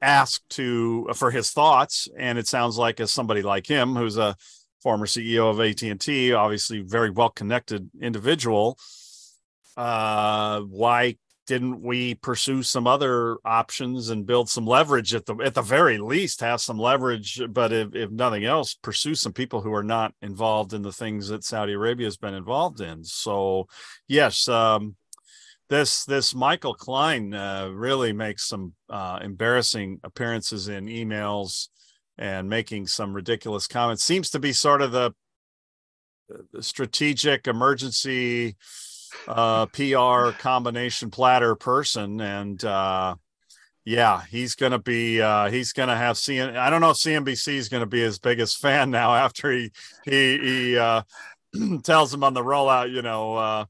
asked to for his thoughts. And it sounds like as somebody like him, who's a former CEO of AT and T, obviously very well connected individual uh, why didn't we pursue some other options and build some leverage at the at the very least have some leverage but if, if nothing else pursue some people who are not involved in the things that saudi arabia has been involved in? So yes um, this this michael klein uh, really makes some uh, embarrassing appearances in emails and making some ridiculous comments. Seems to be sort of the, the strategic emergency uh, PR combination platter person, and uh, yeah, he's gonna be uh, he's gonna have CN. I don't know if CNBC is gonna be his biggest (laughs) fan now after he he he uh, (clears throat) tells him on the rollout, you know. Uh,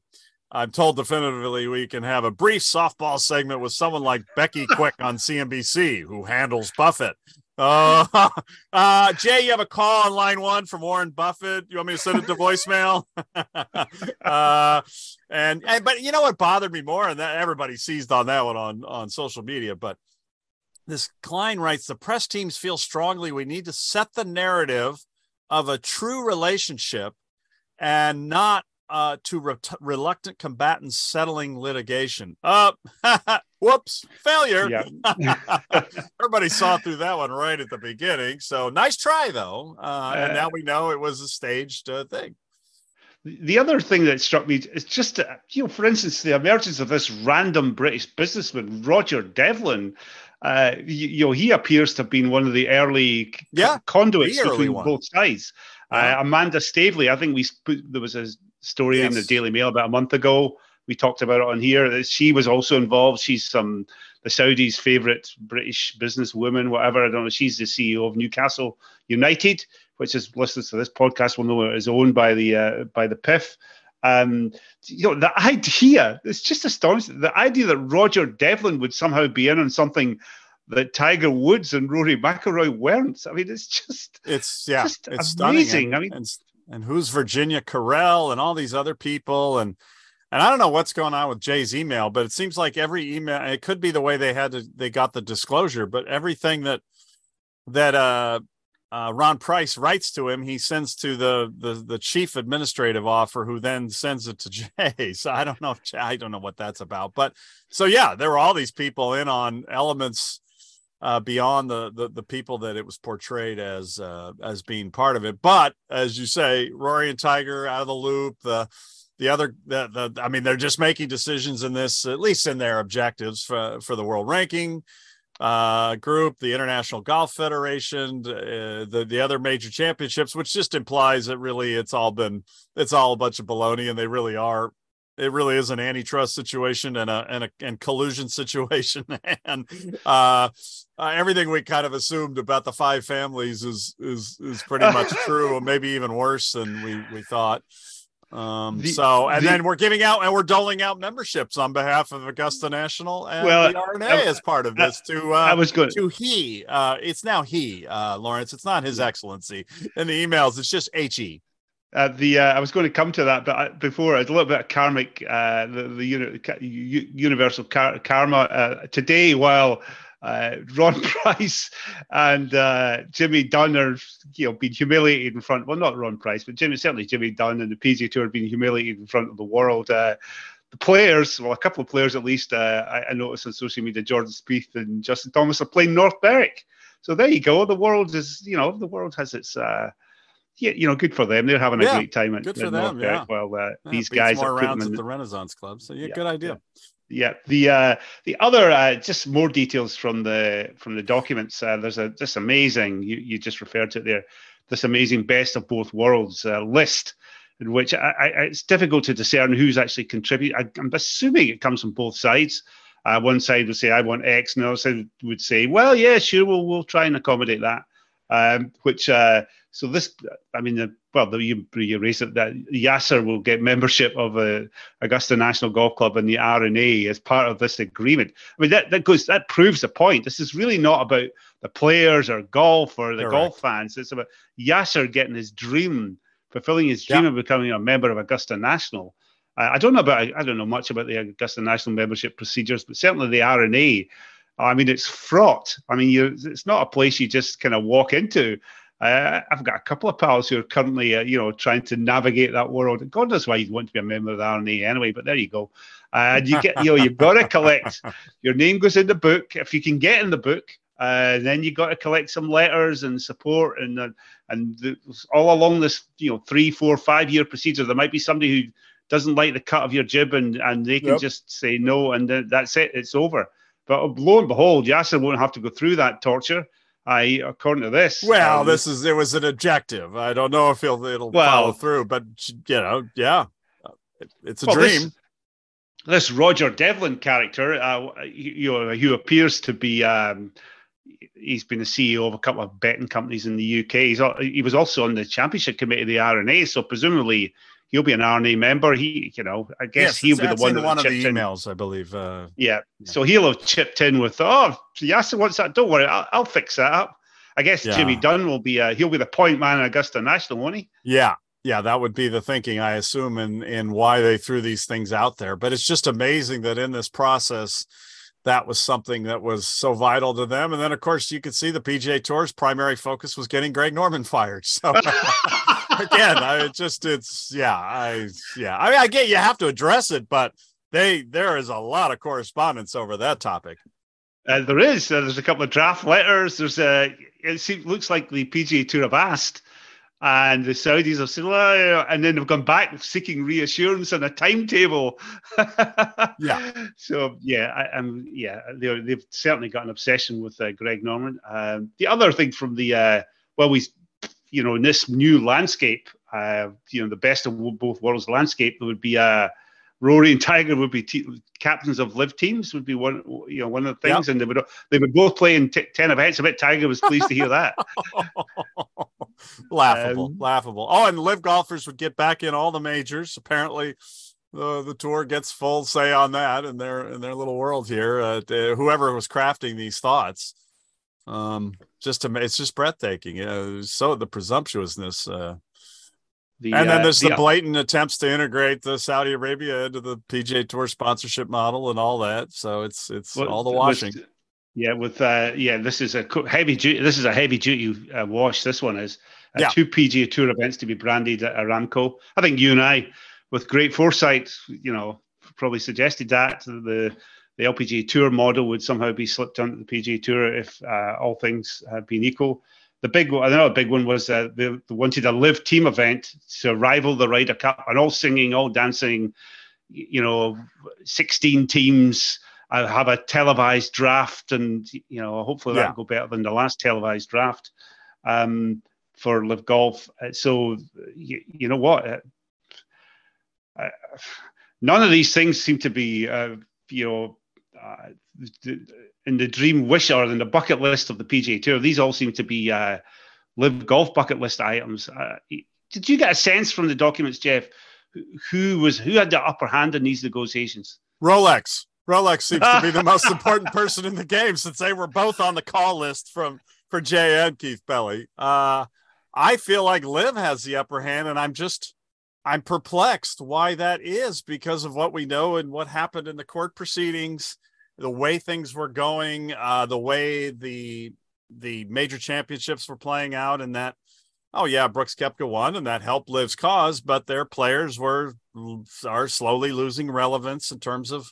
I'm told definitively we can have a brief softball segment with someone like Becky Quick on CNBC, who handles Buffett. Uh, (laughs) uh, Jay, you have a call on line one from Warren Buffett. You want me to send it to voicemail? (laughs) uh, and, and but you know what bothered me more, and that everybody seized on that one on on social media. But this Klein writes: the press teams feel strongly we need to set the narrative of a true relationship and not uh, to re- reluctant combatants settling litigation. Uh, (laughs) whoops, failure. Yeah. (laughs) Everybody saw through that one right at the beginning. So nice try, though. Uh, and now we know it was a staged uh, thing. The other thing that struck me is just, uh, you know, for instance, the emergence of this random British businessman, Roger Devlin. Uh, you, you, know, he appears to have been one of the early yeah, conduits between one. both sides. Yeah. Uh, Amanda Staveley, I think we put, there was a story yes. in the Daily Mail about a month ago. We talked about it on here. She was also involved. She's some the Saudis' favorite British businesswoman, whatever. I don't know. She's the CEO of Newcastle United, which is listeners to this podcast will know is owned by the uh, by the PIF. Um, you know, the idea, it's just astonishing. The idea that Roger Devlin would somehow be in on something that Tiger Woods and Rory McIlroy weren't. I mean, it's just it's yeah, just it's amazing. I mean, and who's Virginia Carell and all these other people and and I don't know what's going on with Jay's email, but it seems like every email it could be the way they had to they got the disclosure, but everything that that uh, uh, Ron Price writes to him, he sends to the the the chief administrative officer, who then sends it to (laughs) Jay. So I don't know, if, I don't know what that's about, but so yeah, there were all these people in on elements uh, beyond the, the, the people that it was portrayed as uh, as being part of it. But as you say, Rory and Tiger out of the loop. The the other the, the I mean, they're just making decisions in this, at least in their objectives for for the world ranking uh, group, the International Golf Federation, uh, the the other major championships, which just implies that really it's all been it's all a bunch of baloney, and they really are it really is an antitrust situation and a and a and collusion (laughs) situation. And (laughs) uh, uh, everything we kind of assumed about the five families is is is pretty much (laughs) true or maybe even worse than we we thought. Um the, so and the, then we're giving out and we're doling out memberships on behalf of augusta national and well, the R&A I, as part of this to uh i was good to he uh it's now he uh lawrence. It's not his excellency. In the emails it's just he uh, the uh, I was going to come to that, but I, before a little bit of karmic, uh, the, the uni- universal car- karma uh, today. While uh, Ron (laughs) Price and Jimmy Dunne are, you know, being humiliated in front. Well, not Ron Price, but Jimmy certainly Jimmy Dunne and the PGA Tour being humiliated in front of the world. the players, well, a couple of players at least, I, I, noticed on social media, Jordan Spieth and Justin Thomas are playing North Berwick. So there you go. The world is, you know, the world has its yeah, you know, good for them. They're having a great time at, good for them, yeah. Well, uh, yeah, these guys more are rounds at the, Renaissance Club. So yeah, yeah good idea. Yeah, the uh, the other uh, just more details from the from the documents. Uh, there's a this amazing you, you just referred to it there. This amazing best of both worlds uh, list, in which I, I, it's difficult to discern who's actually contributed. I, am assuming it comes from both sides. Uh, one side would say I want X, and the other side would say, well, yeah, sure, we'll we'll try and accommodate that. Um, which uh, so this, I mean, the, well, the, you, you raise it that Yasser will get membership of uh, Augusta National Golf Club and the R&A as part of this agreement. I mean, that, that goes that proves the point. This is really not about the players or golf or the Correct. golf fans. It's about Yasser getting his dream, fulfilling his dream of becoming a member of Augusta National. I don't know about I don't know much about the Augusta National membership procedures, but certainly the R&A. I mean, it's fraught. I mean, you, it's not a place you just kind of walk into. Uh, I've got a couple of pals who are currently, uh, you know, trying to navigate that world. God knows why you'd want to be a member of the R&A anyway, but there you go. And you get, you know, you've got to collect. (laughs) Your name goes in the book if you can get in the book. Uh, then you've got to collect some letters and support, and uh, and the, all along this, you know, three, four, five year procedure, there might be somebody who doesn't like the cut of your jib, and and they can yep. just say no, and that's it, it's over. But lo and behold, Yasser won't have to go through that torture I, according to this. Well, um, this is it was an objective. I don't know if it'll it'll well, follow through, but you know, yeah, it, it's a well, dream. This, this, Roger Devlin character, uh, you know, who appears to be. Um, he's been the CEO of a couple of betting companies in the UK. He's he was also on the championship committee of the R&A, so presumably he'll be an R&A member. He, you know, I guess yes, he'll be the one that one of the emails, in. I believe. Uh, yeah. yeah. so he'll have chipped in with, oh, Yasser wants that. Don't worry, I'll, I'll fix that up. I guess yeah. Jimmy Dunne will be, uh, he'll be the point man at Augusta National, won't he? Yeah, yeah, that would be the thinking, I assume, in in why they threw these things out there. But it's just amazing that in this process, that was something that was so vital to them. And then, of course, you could see the PGA Tour's primary focus was getting Greg Norman fired. So. (laughs) again, I just it's yeah, I yeah. I mean, I get you have to address it, but they there is a lot of correspondence over that topic. Uh, there is. Uh, there's a couple of draft letters. There's a. It seems, looks like the PGA Tour have asked, and the Saudis have said, well, and then they've gone back seeking reassurance on a timetable. (laughs) yeah. So yeah, I, am yeah, they they've certainly got an obsession with uh, Greg Norman. Um, the other thing from the uh, well, we you know, in this new landscape, uh, you know, the best of both worlds landscape, there would be uh, Rory and Tiger would be captains of LIV teams would be one, you know, one of the things, yep. and they would they would both play in t- ten events. I bet Tiger was pleased to hear that. (laughs) laughable, um, laughable. Oh, and LIV golfers would get back in all the majors. Apparently, the the tour gets full say on that in their in their little world here. Uh, whoever was crafting these thoughts um, just to, it's just breathtaking. You know, so the presumptuousness. Uh, the, and then uh, there's the, the, blatant attempts to integrate the Saudi Arabia into the PGA Tour sponsorship model and all that. So it's it's well, all the washing. With, yeah, with uh, yeah, this is a heavy duty. This is a heavy duty uh, wash. This one is uh, yeah. two PGA Tour events to be branded at Aramco. I think you and I, with great foresight, you know, probably suggested that the the LPGA Tour model would somehow be slipped onto the PGA Tour if uh, all things had been equal. The big one, another big one was uh, they, they, wanted a LIV team event to rival the Ryder Cup, and all singing, all dancing, you know, 16 teams uh, have a televised draft, and you know, hopefully yeah. that'll go better than the last televised draft um, for LIV Golf. Uh, so, you, you know what? Uh, uh, none of these things seem to be, you know, uh, in the dream wish or in the bucket list of the PGA Tour, these all seem to be uh, LIV golf bucket list items. Uh, did you get a sense from the documents, Geoff, who was who had the upper hand in these negotiations? Rolex. Rolex seems to be the most (laughs) important person in the game since they were both on the call list from for Jay and Keith Pelley. Uh, I feel like LIV has the upper hand, and I'm just I'm perplexed why that is because of what we know and what happened in the court proceedings the way things were going, uh, the way the the major championships were playing out, and that oh yeah, Brooks Koepka won, and that helped LIV's cause, but their players were are slowly losing relevance in terms of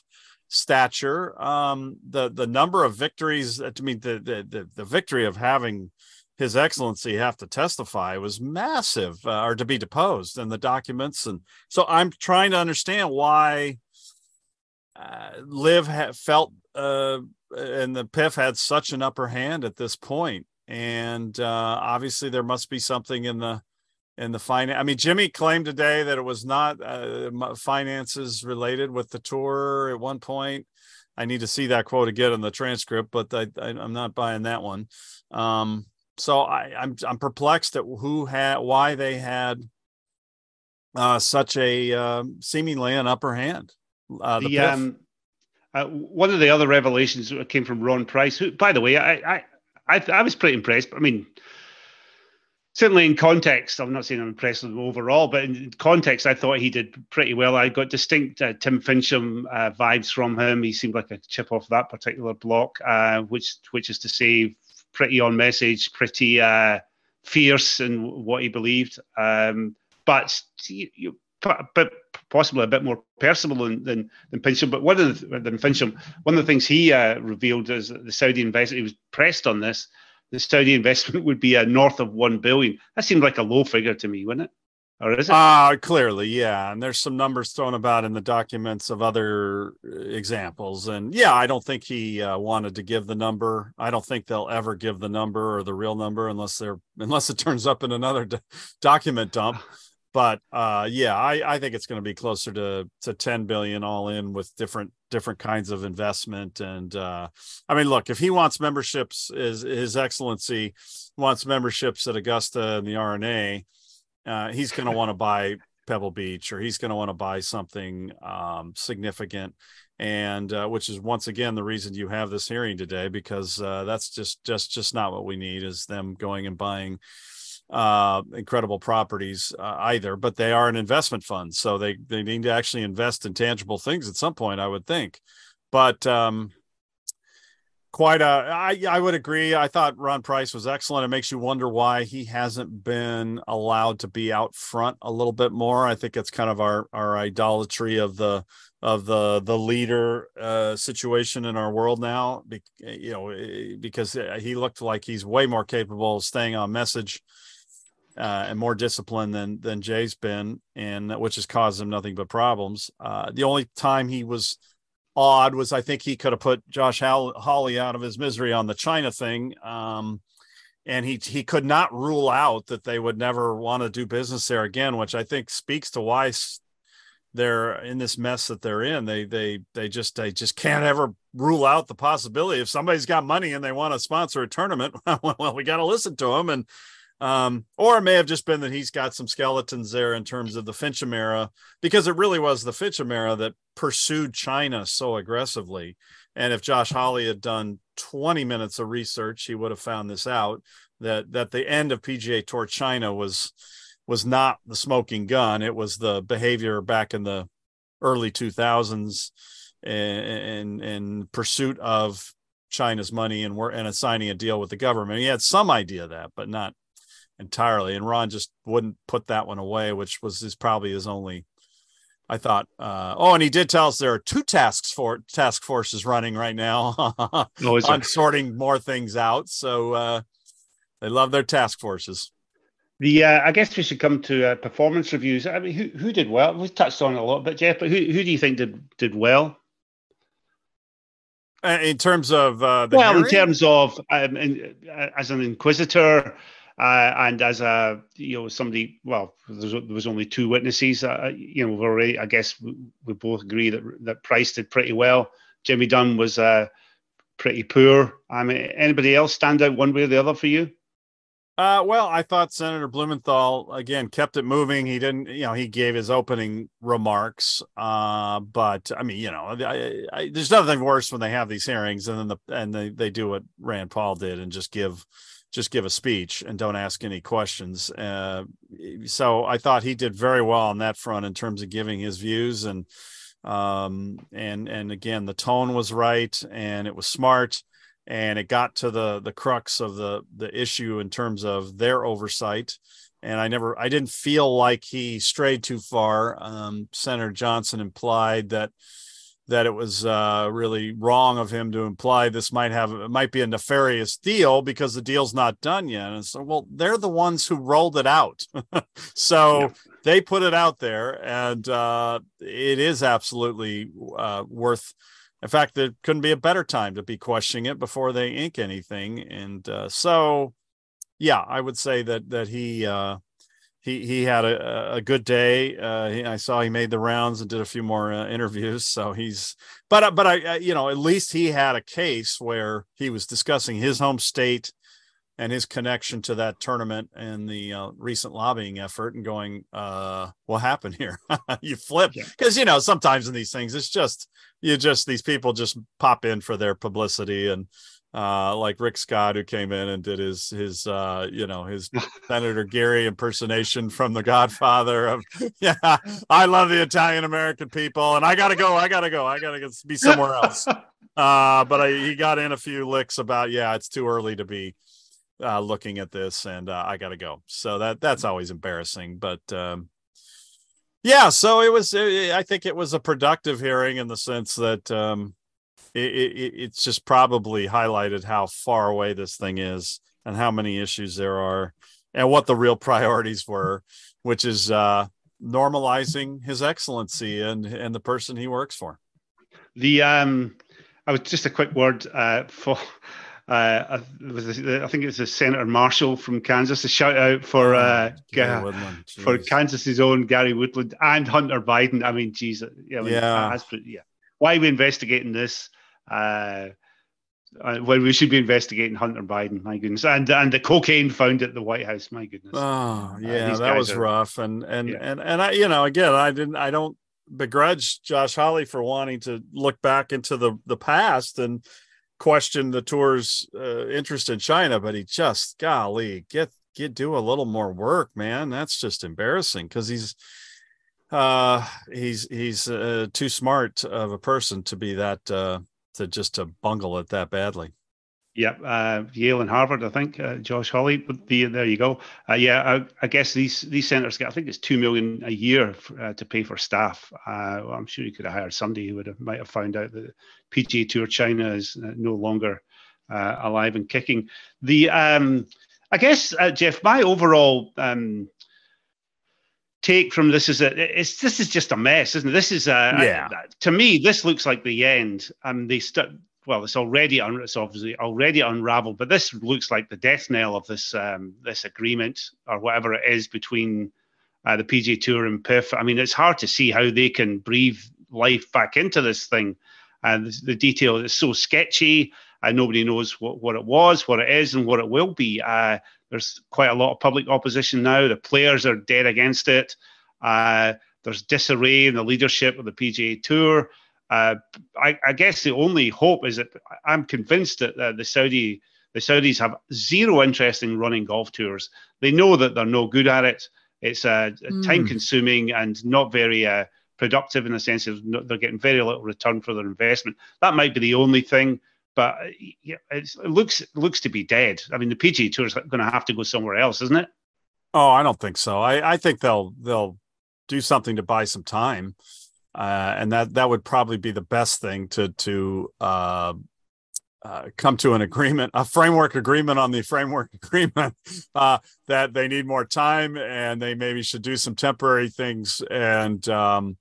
stature. Um, the the number of victories, I mean, the the the, the victory of having his excellency have to testify was massive uh, or to be deposed in the documents and so i'm trying to understand why uh, LIV ha- felt uh, and the PIF had such an upper hand at this point, and uh, obviously there must be something in the in the finance. I mean, Jimmy claimed today that it was not uh, finances related with the tour at one point. I need to see that quote again in the transcript, but I, am not buying that one. Um, so I, I'm I'm perplexed at who had why they had uh, such a um, seemingly an upper hand. Uh, the, the um, uh, one of the other revelations came from Ron Price, who, by the way, I I I, I was pretty impressed. I mean, certainly in context, I'm not saying I'm impressed with him overall, but in context, I thought he did pretty well. I got distinct uh, Tim Finchem uh, vibes from him. He seemed like a chip off that particular block, uh, which which is to say, pretty on message, pretty uh, fierce in what he believed, um, but you, but possibly a bit more personable than than, than Finchem. But one of the than Finchem, one of the things he uh, revealed is that the Saudi investment. He was pressed on this. The Saudi investment (laughs) would be uh, north of one billion. That seemed like a low figure to me, wouldn't it? Or is it? Uh, clearly, yeah. And there's some numbers thrown about in the documents of other uh, examples. And yeah, I don't think he uh, wanted to give the number. I don't think they'll ever give the number or the real number unless they're unless it (laughs) turns up in another do- document dump. But uh, yeah, I, I think it's going to be closer to to 10 billion all in with different different kinds of investment. And uh, I mean, look, if he wants memberships, is his excellency wants memberships at Augusta and the R&A uh, he's going to want to buy Pebble Beach or he's going to want to buy something um, significant. And uh, which is once again the reason you have this hearing today, because uh, that's just just just not what we need is them going and buying uh, incredible properties uh, either. But they are an investment fund, so they they need to actually invest in tangible things at some point, I would think. But um, quite a I, I would agree. I thought ron price was excellent. It makes you wonder why he hasn't been allowed to be out front a little bit more. I think it's kind of our our idolatry of the of the the leader uh situation in our world now be, you know eh, because he looked like he's way more capable of staying on message uh, and more disciplined than than jay's been and which has caused him nothing but problems. Uh the only time he was odd was I think he could have put Josh Hawley out of his misery on the China thing. Um, and he he could not rule out that they would never want to do business there again, which I think speaks to why they're in this mess that they're in. They they they just they just can't ever rule out the possibility if somebody's got money and they want to sponsor a tournament. (laughs) well, we got to listen to them and um, or it may have just been that he's got some skeletons there in terms of the Finchem era, because it really was the Finchem era that pursued China so aggressively. And if Josh Hawley had done 20 minutes of research, he would have found this out that that the end of PGA Tour China was was not the smoking gun. It was the behavior back in the early 2000s in in pursuit of China's money and we're and signing a deal with the government. He had some idea of that, but not entirely. And Ron just wouldn't put that one away, which was his probably his only. I thought. Uh, oh, and he did tell us there are two tasks for task forces running right now (laughs) oh, on sorting more things out. So uh, they love their task forces. The uh, I guess we should come to uh, performance reviews. I mean, who who did well? We touched on it a lot, but Geoff, but who who do you think did did well? Uh, in terms of uh, well, hearing? in terms of um, in, uh, as an inquisitor, uh, and as a you know somebody, well, there was only two witnesses. Uh, you know, we've already, I guess, we, we, both agree that that Price did pretty well. Jimmy Dunne was uh, pretty poor. I mean, anybody else stand out one way or the other for you? Uh, well, I thought Senator Blumenthal again kept it moving. He didn't, you know, he gave his opening remarks. Uh, but I mean, you know, I, I, there's nothing worse when they have these hearings and then the and they they do what Rand Paul did and just give just give a speech and don't ask any questions. Uh, so I thought he did very well on that front in terms of giving his views and um, and and again the tone was right and it was smart and it got to the the crux of the the issue in terms of their oversight and i never i didn't feel like he strayed too far um, senator johnson implied that that it was uh, really wrong of him to imply this might have it might be a nefarious deal because the deal's not done yet. And so, well, they're the ones who rolled it out, (laughs) so yeah. they put it out there, and uh, it is absolutely uh, worth. In fact, there couldn't be a better time to be questioning it before they ink anything. And uh, so, yeah, I would say that that he uh, he he had a, a good day. Uh, he, I saw he made the rounds and did a few more uh, interviews. So he's, but uh, but I you know at least he had a case where he was discussing his home state and his connection to that tournament and the uh, recent lobbying effort and going, uh, what happened here? (laughs) you flip because yeah. you know sometimes in these things it's just you just these people just pop in for their publicity and uh, like Rick Scott, who came in and did his his uh, you know his (laughs) Senator Geary impersonation from The Godfather. Of (laughs) yeah, (laughs) I love the Italian American people, and I gotta go, I gotta go, I gotta be somewhere else. Uh, but I, he got in a few licks about yeah, it's too early to be uh, looking at this, and uh, I got to go. So that that's always embarrassing. But um, yeah, so it was. I think it was a productive hearing in the sense that um, it, it, it's just probably highlighted how far away this thing is and how many issues there are, and what the real (laughs) priorities were, which is uh, normalizing his excellency and and the person he works for. The um, I was just a quick word uh, for (laughs) uh, I think it's a Senator Marshall from Kansas. A shout out for oh, uh, for Kansas's own Gary Woodland and Hunter Biden. I mean, geez, I mean, yeah, yeah. Why are we investigating this? Uh, uh, when we should be investigating Hunter Biden, my goodness, and and the cocaine found at the White House, my goodness. Oh uh, yeah, uh, that was are, rough, and and yeah. and and I, you know, again, I didn't, I don't begrudge Josh Hawley for wanting to look back into the the past and question the tour's uh, interest in China, but he just golly get get do a little more work, man. That's just embarrassing because he's uh he's he's uh, too smart of a person to be that uh to just to bungle it that badly. Yeah, uh, Yale and Harvard, I think. Uh, Josh Hawley, would be there. You go. Uh, yeah, I, I, guess these these centres get. I think it's two million a year for, uh, to pay for staff. Uh, well, I'm sure you could have hired somebody who would have might have found out that PGA Tour China is uh, no longer alive and kicking. The um, I guess Geoff, my overall um, take from this is that it's this is just a mess, isn't it? This is a, yeah. to me, this looks like the end. And they start well, it's already un- it's obviously already unraveled, but this looks like the death knell of this um, this agreement or whatever it is between uh, the PGA Tour and PIF. I mean, it's hard to see how they can breathe life back into this thing, and the, the detail is so sketchy, and nobody knows what, what it was, what it is, and what it will be. Uh, there's quite a lot of public opposition now. The players are dead against it. Uh, there's disarray in the leadership of the PGA Tour. Uh, I, I, guess the only hope is that I'm convinced that uh, the Saudi the Saudis have zero interest in running golf tours. They know that they're no good at it. It's uh, mm. time consuming and not very uh, productive in the sense of no, they're getting very little return for their investment. That might be the only thing, but uh, it looks it looks to be dead. I mean, the PGA Tour is going to have to go somewhere else, isn't it? Oh, I don't think so. I, I think they'll they'll do something to buy some time uh, and that that would probably be the best thing to to uh, uh, come to an agreement, a framework agreement on the framework (laughs) agreement uh, that they need more time and they maybe should do some temporary things. And um,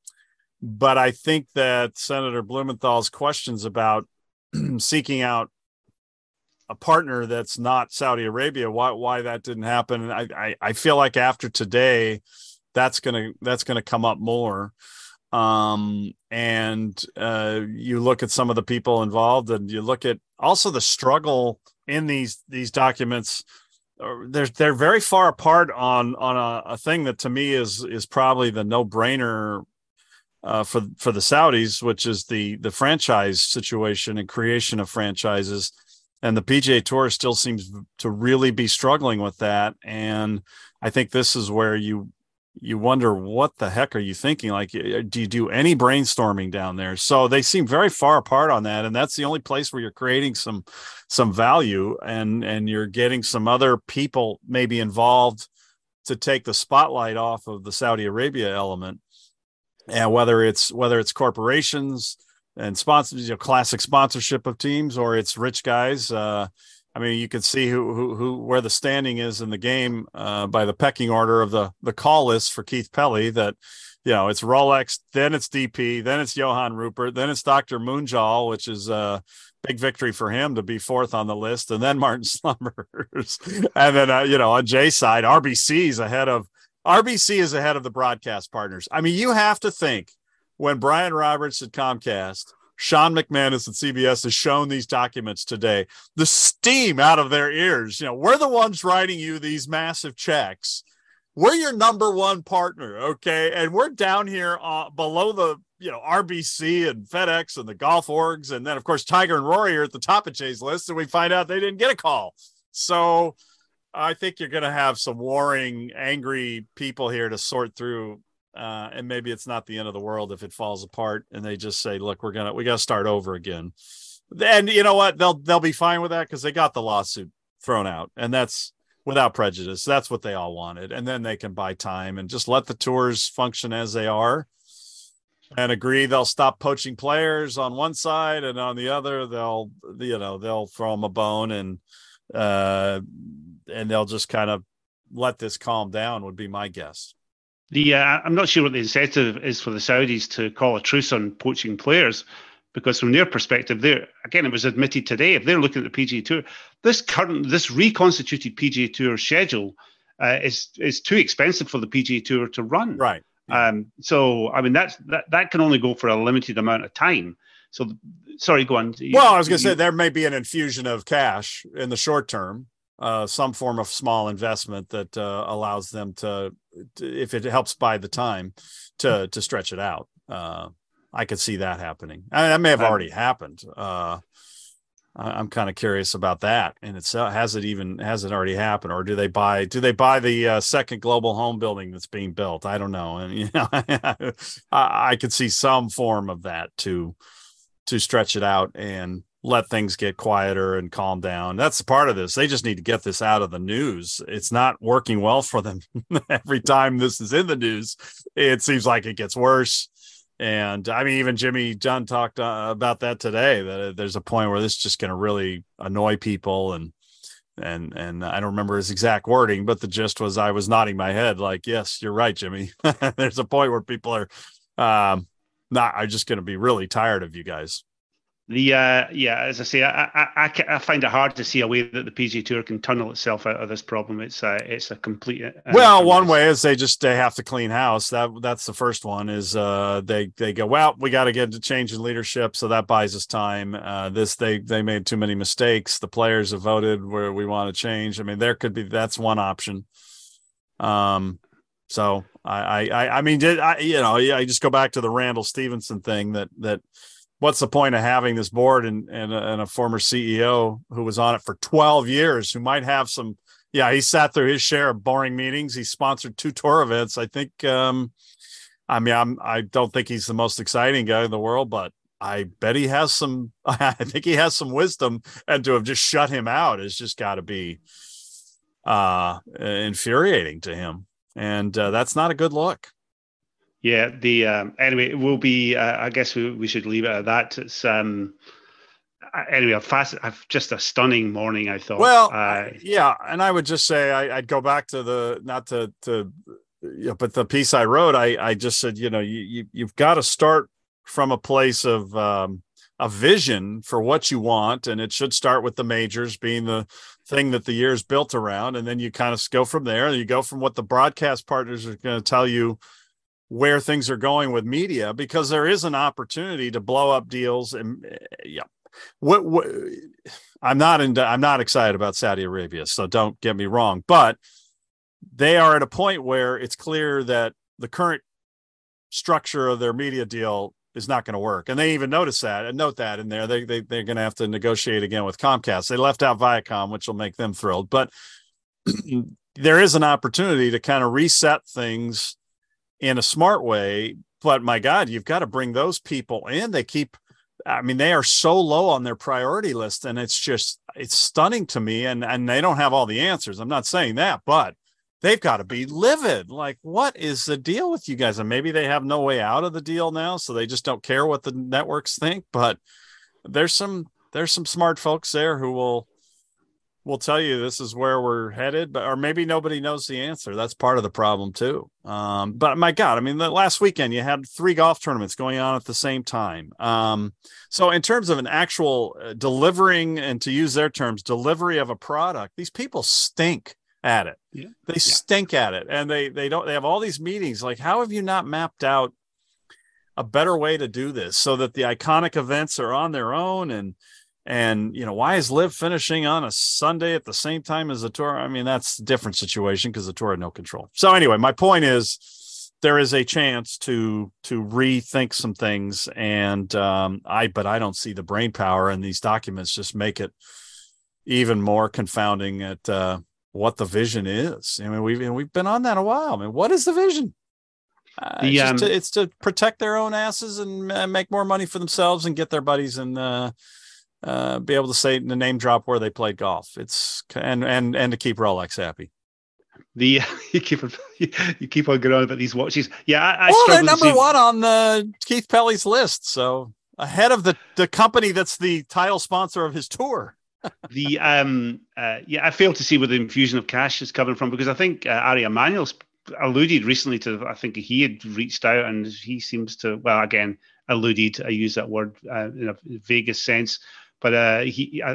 but I think that Senator Blumenthal's questions about (clears throat) seeking out a partner that's not Saudi Arabia, why why that didn't happen, I I, I feel like after today, that's gonna that's gonna come up more. Um, and uh, you look at some of the people involved and you look at also the struggle in these these documents uh, they're they're very far apart on on a, a thing that to me is is probably the no brainer uh, for for the Saudis, which is the the franchise situation and creation of franchises. And the PGA Tour still seems to really be struggling with that. And I think this is where you you wonder what the heck are you thinking like do you do any brainstorming down there so they seem very far apart on that and that's the only place where you're creating some some value and and you're getting some other people maybe involved to take the spotlight off of the Saudi Arabia element and whether it's whether it's corporations and sponsors you know classic sponsorship of teams or it's rich guys uh I mean, you can see who, who, who, where the standing is in the game uh, by the pecking order of the the call list for Keith Pelley. That you know, it's Rolex, then it's DP, then it's Johann Rupert, then it's Dr. Munjal, which is a big victory for him to be fourth on the list, and then (laughs) Martin Slumbers, and then uh, you know on Jay's side, RBC is ahead of RBC is ahead of the broadcast partners. I mean, you have to think when Brian Roberts at Comcast Sean McManus at CBS has shown these documents today. The steam out of their ears. You know, we're the ones writing you these massive checks. We're your number one partner, okay? And we're down here uh, below the you know RBC and FedEx and the golf orgs, and then of course Tiger and Rory are at the top of Jay's list, and we find out they didn't get a call. So I think you're going to have some warring, angry people here to sort through uh, and maybe it's not the end of the world if it falls apart and they just say look we're gonna we gotta start over again. And you know what? They'll they'll be fine with that because they got the lawsuit thrown out, and that's without prejudice. That's what they all wanted, and then they can buy time and just let the tours function as they are, and agree they'll stop poaching players on one side, and on the other they'll you know they'll throw them a bone and uh and they'll just kind of let this calm down. Would be my guess. The uh, I'm not sure what the incentive is for the Saudis to call a truce on poaching players, because from their perspective, there again it was admitted today if they're looking at the PGA Tour, this current this reconstituted PGA Tour schedule uh, is is too expensive for the PGA Tour to run. Right. Um, so I mean that's that that can only go for a limited amount of time. So sorry, go on. Well, I was going to say there may be an infusion of cash in the short term uh, some form of small investment that uh, allows them to, to, if it helps buy the time, to to stretch it out. Uh, I could see that happening. I mean, that may have already happened. Uh, I, am kind of curious about that. And it's uh, has it even has it already happened, or do they buy do they buy the uh, second global home building that's being built? I don't know. And (laughs) you know, I, I could see some form of that to to stretch it out and let things get quieter and calm down. That's part of this. They just need to get this out of the news. It's not working well for them. (laughs) Every time this is in the news, it seems like it gets worse. And I mean, even Jimmy John talked uh, about that today. That there's a point where this is just going to really annoy people, and and and I don't remember his exact wording, but the gist was I was nodding my head like, "Yes, you're right, Jimmy." (laughs) there's a point where people are um, not. I'm just going to be really tired of you guys. The uh, yeah, as I say, I, I, I, I, find it hard to see a way that the PGA Tour can tunnel itself out of this problem. It's a it's a complete. Uh, well, one way is they just they have to clean house. That that's the first one. Is uh, they they go well, we got to get to change in leadership, so that buys us time. Uh, this they they made too many mistakes. The players have voted where we want to change. I mean, there could be that's one option. Um, so I I I mean, did I you know I just go back to the Randall Stephenson thing that that what's the point of having this board and and a, and a former CEO who was on it for 12 years who might have some yeah he sat through his share of boring meetings. He sponsored two tour events. I think um i mean i'm i don't think he's the most exciting guy in the world but i bet he has some (laughs) i think he has some wisdom and to have just shut him out has just got to be uh infuriating to him. And uh, that's not a good look yeah, the um, anyway, it will be. Uh, I guess we, we should leave it at that. It's um, anyway, a fast, just a stunning morning. I thought. Well, uh, yeah, and I would just say I, would go back to the not to to, you know, but the piece I wrote, I I just said, you know, you, you you've got to start from a place of um, a vision for what you want, and it should start with the majors being the thing that the year is built around, and then you kind of go from there. And you go from what the broadcast partners are going to tell you where things are going with media because there is an opportunity to blow up deals and eh, yeah. What, what i'm not in i'm not excited about saudi arabia so don't get me wrong but they are at a point where it's clear that the current structure of their media deal is not going to work and they even notice that and note that in there. They, they they're going to have to negotiate again with comcast. They left out viacom which will make them thrilled but (clears throat) there is an opportunity to kind of reset things in a smart way. But my God, you've got to bring those people in. They keep, I mean, they are so low on their priority list, and it's just it's stunning to me. And and they don't have all the answers. I'm not saying that, but they've got to be livid. Like, what is the deal with you guys? And maybe they have no way out of the deal now, so they just don't care what the networks think. But there's some there's some smart folks there who will will tell you this is where we're headed, but or maybe nobody knows the answer. That's part of the problem too. Um, but my God, I mean, the last weekend you had three golf tournaments going on at the same time. Um, so in terms of an actual uh, delivering and to use their terms, delivery of a product, these people stink at it. Yeah. They yeah. stink at it, and they they don't. They have all these meetings. Like, how have you not mapped out a better way to do this so that the iconic events are on their own and and you know, why is LIV finishing on a Sunday at the same time as the tour? I mean, that's a different situation because the tour had no control. So anyway, my point is there is a chance to to rethink some things, and um, I but I don't see the brain power, and these documents just make it even more confounding at uh, what the vision is. I mean, we've we've been on that a while. I mean, what is the vision? Uh, the, it's, um, to, it's, to, protect their own asses and uh, make more money for themselves and get their buddies and uh, uh, be able to say the name drop where they played golf. It's and and and to keep Rolex happy. The (laughs) you keep (laughs) you keep on going on about these watches. Yeah, I, I well, they're number one on the Keith Pelley's list, so ahead of the the company that's the title sponsor of his tour. (laughs) the um uh, yeah, I fail to see where the infusion of cash is coming from because I think uh, Ari Emanuel's alluded recently to. I think he had reached out and he seems to well again alluded. I use that word uh, in a vaguest sense but uh, he, I,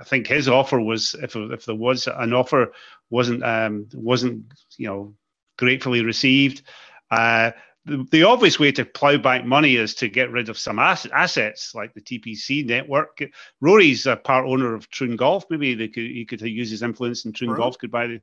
I, think his offer was, if if there was an offer, wasn't um, wasn't you know gratefully received. Uh, the, the obvious way to plow back money is to get rid of some ass- assets like the TPC network. Rory's a part owner of Troon Golf. Maybe they could, he could use his influence and Troon right. Golf. Could buy the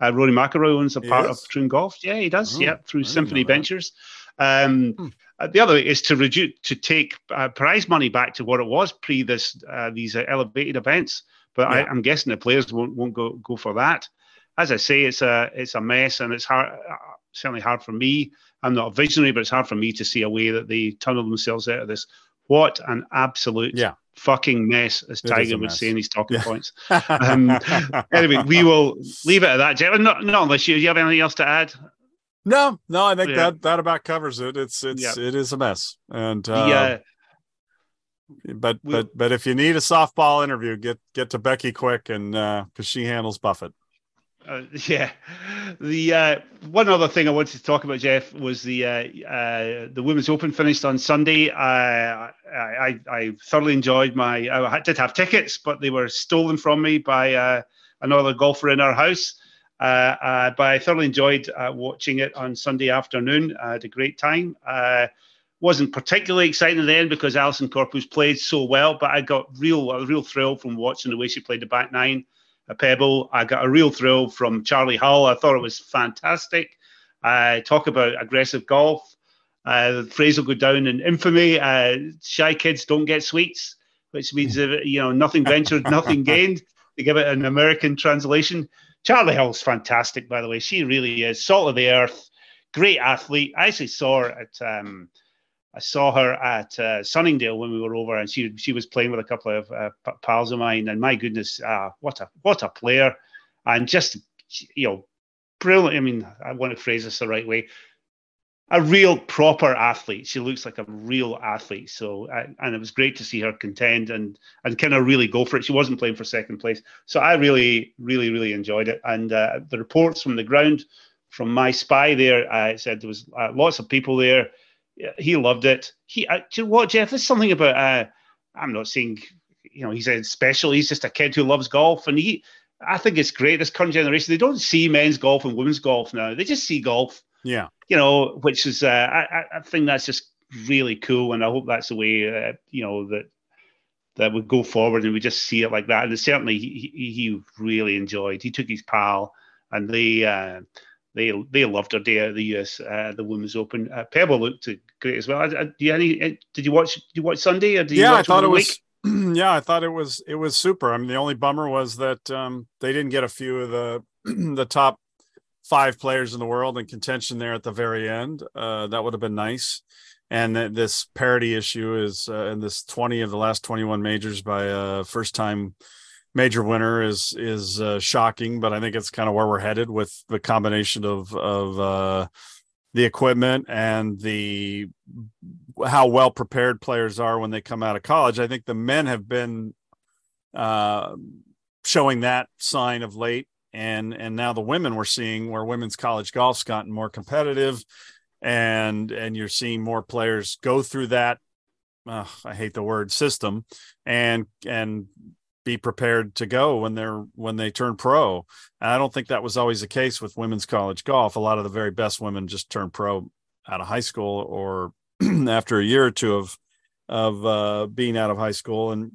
uh, Rory McIlroy owns a part of Troon Golf. Yeah, he does. Oh, yeah, through Symphony Ventures. Um, hmm. Uh, the other way is to reduce to take uh, prize money back to what it was pre this uh, these uh, elevated events. But yeah. I, am guessing the players won't won't go go for that. As I say, it's a it's a mess, and it's hard uh, certainly hard for me. I'm not a visionary, but it's hard for me to see a way that they tunnel themselves out of this. What an absolute yeah. fucking mess, as Tiger would say in his talking yeah. points. (laughs) Um, anyway, we will leave it at that. Geoff. Not, not unless you, you have anything else to add. No, no, I think yeah. that that about covers it. It's it's yeah. it is a mess, and uh, yeah. But we'll, but but if you need a softball interview, get get to Becky quick, and because uh, she handles Buffett. Uh, (laughs) yeah, the uh, one other thing I wanted to talk about, Geoff, was the uh, uh the Women's Open finished on Sunday. I, I I thoroughly enjoyed my. I did have tickets, but they were stolen from me by uh, another golfer in our house. Uh, uh, but I thoroughly enjoyed uh, watching it on Sunday afternoon. I had a great time. Uh wasn't particularly exciting at the end because Allisen Corpuz played so well, but I got real a real thrill from watching the way she played the back nine at Pebble. I got a real thrill from Charley Hull. I thought it was fantastic. Uh, talk about aggressive golf. Uh, the phrase will go down in infamy. Uh, shy kids don't get sweets, which means you know nothing ventured, nothing (laughs) gained. To give it an American translation, Charley Hull's fantastic, by the way. She really is salt of the earth, great athlete. I actually saw her at um, I saw her at uh, Sunningdale when we were over, and she she was playing with a couple of uh, pals of mine. And my goodness, uh, what a what a player, and just you know, brilliant. I mean, I want to phrase this the right way a real proper athlete. She looks like a real athlete. So, and it was great to see her contend and and kind of really go for it. She wasn't playing for second place, so I really, really, really enjoyed it. And uh, the reports from the ground, from my spy there, I said there was uh, lots of people there. He loved it. He, uh, do you know what, Geoff? There's something about. Uh, I'm not saying, you know, he's a special. He's just a kid who loves golf, and he. I think it's great. This current generation, they don't see men's golf and women's golf now. They just see golf yeah. You know, which is, uh, I, I think that's just really cool. And I hope that's the way, uh, you know, that that would go forward and we just see it like that. And certainly he, he really enjoyed. He took his pal and they uh, they they loved her day at the US uh, the Women's Open. Uh, Pebble looked great as well. I, I, do you any, uh, did you watch did you watch Sunday or did yeah, I thought it was. (clears throat) Yeah, I thought it was it was super. I mean, the only bummer was that um, they didn't get a few of the (clears throat) the top five players in the world in contention there at the very end. Uh, that would have been nice. And th- this parity issue is uh, in this 20 of the last 21 majors by a first time major winner is is uh, shocking, but I think it's kind of where we're headed with the combination of of uh, the equipment and the how well prepared players are when they come out of college. I think the men have been uh, showing that sign of late and and now the women we're seeing where women's college golf's gotten more competitive and and you're seeing more players go through that uh, i hate the word system and and be prepared to go when they're when they turn pro. And i don't think that was always the case with women's college golf. A lot of the very best women just turn pro out of high school or (clears throat) after a year or two of of uh, being out of high school. And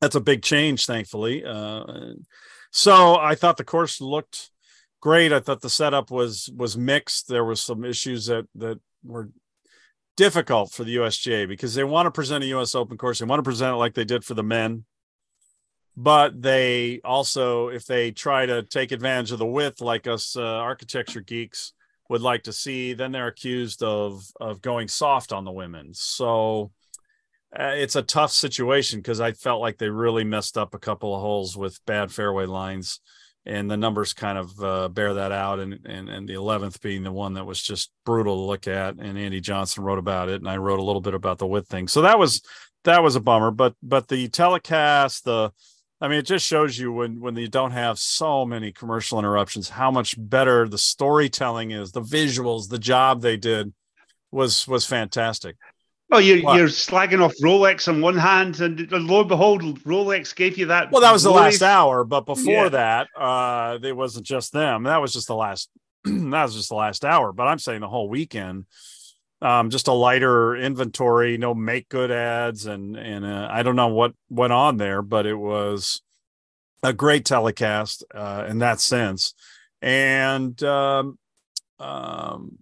that's a big change thankfully uh, so I thought the course looked great. I thought the setup was was mixed. There was some issues that that were difficult for the USGA because they want to present a US Open course. They want to present it like they did for the men. But they also, if they try to take advantage of the width, like us uh, architecture geeks would like to see, then they're accused of of going soft on the women. So uh, it's a tough situation because I felt like they really messed up a couple of holes with bad fairway lines, and the numbers kind of uh, bear that out. And, and and the eleventh being the one that was just brutal to look at. And Andy Johnson wrote about it, and I wrote a little bit about the width thing. So that was that was a bummer. But but the telecast, the I mean, it just shows you when when you don't have so many commercial interruptions, how much better the storytelling is, the visuals, the job they did was was fantastic. Well, you're, you're slagging off Rolex on one hand, and lo and behold, Rolex gave you that. Well, that was the last hour, but before yeah. that, uh, it wasn't just them. That was just the last. (clears throat) that was just the last hour. But I'm saying the whole weekend, um, just a lighter inventory, no make good ads, and and uh, I don't know what went on there, but it was a great telecast uh, in that sense, and um, um,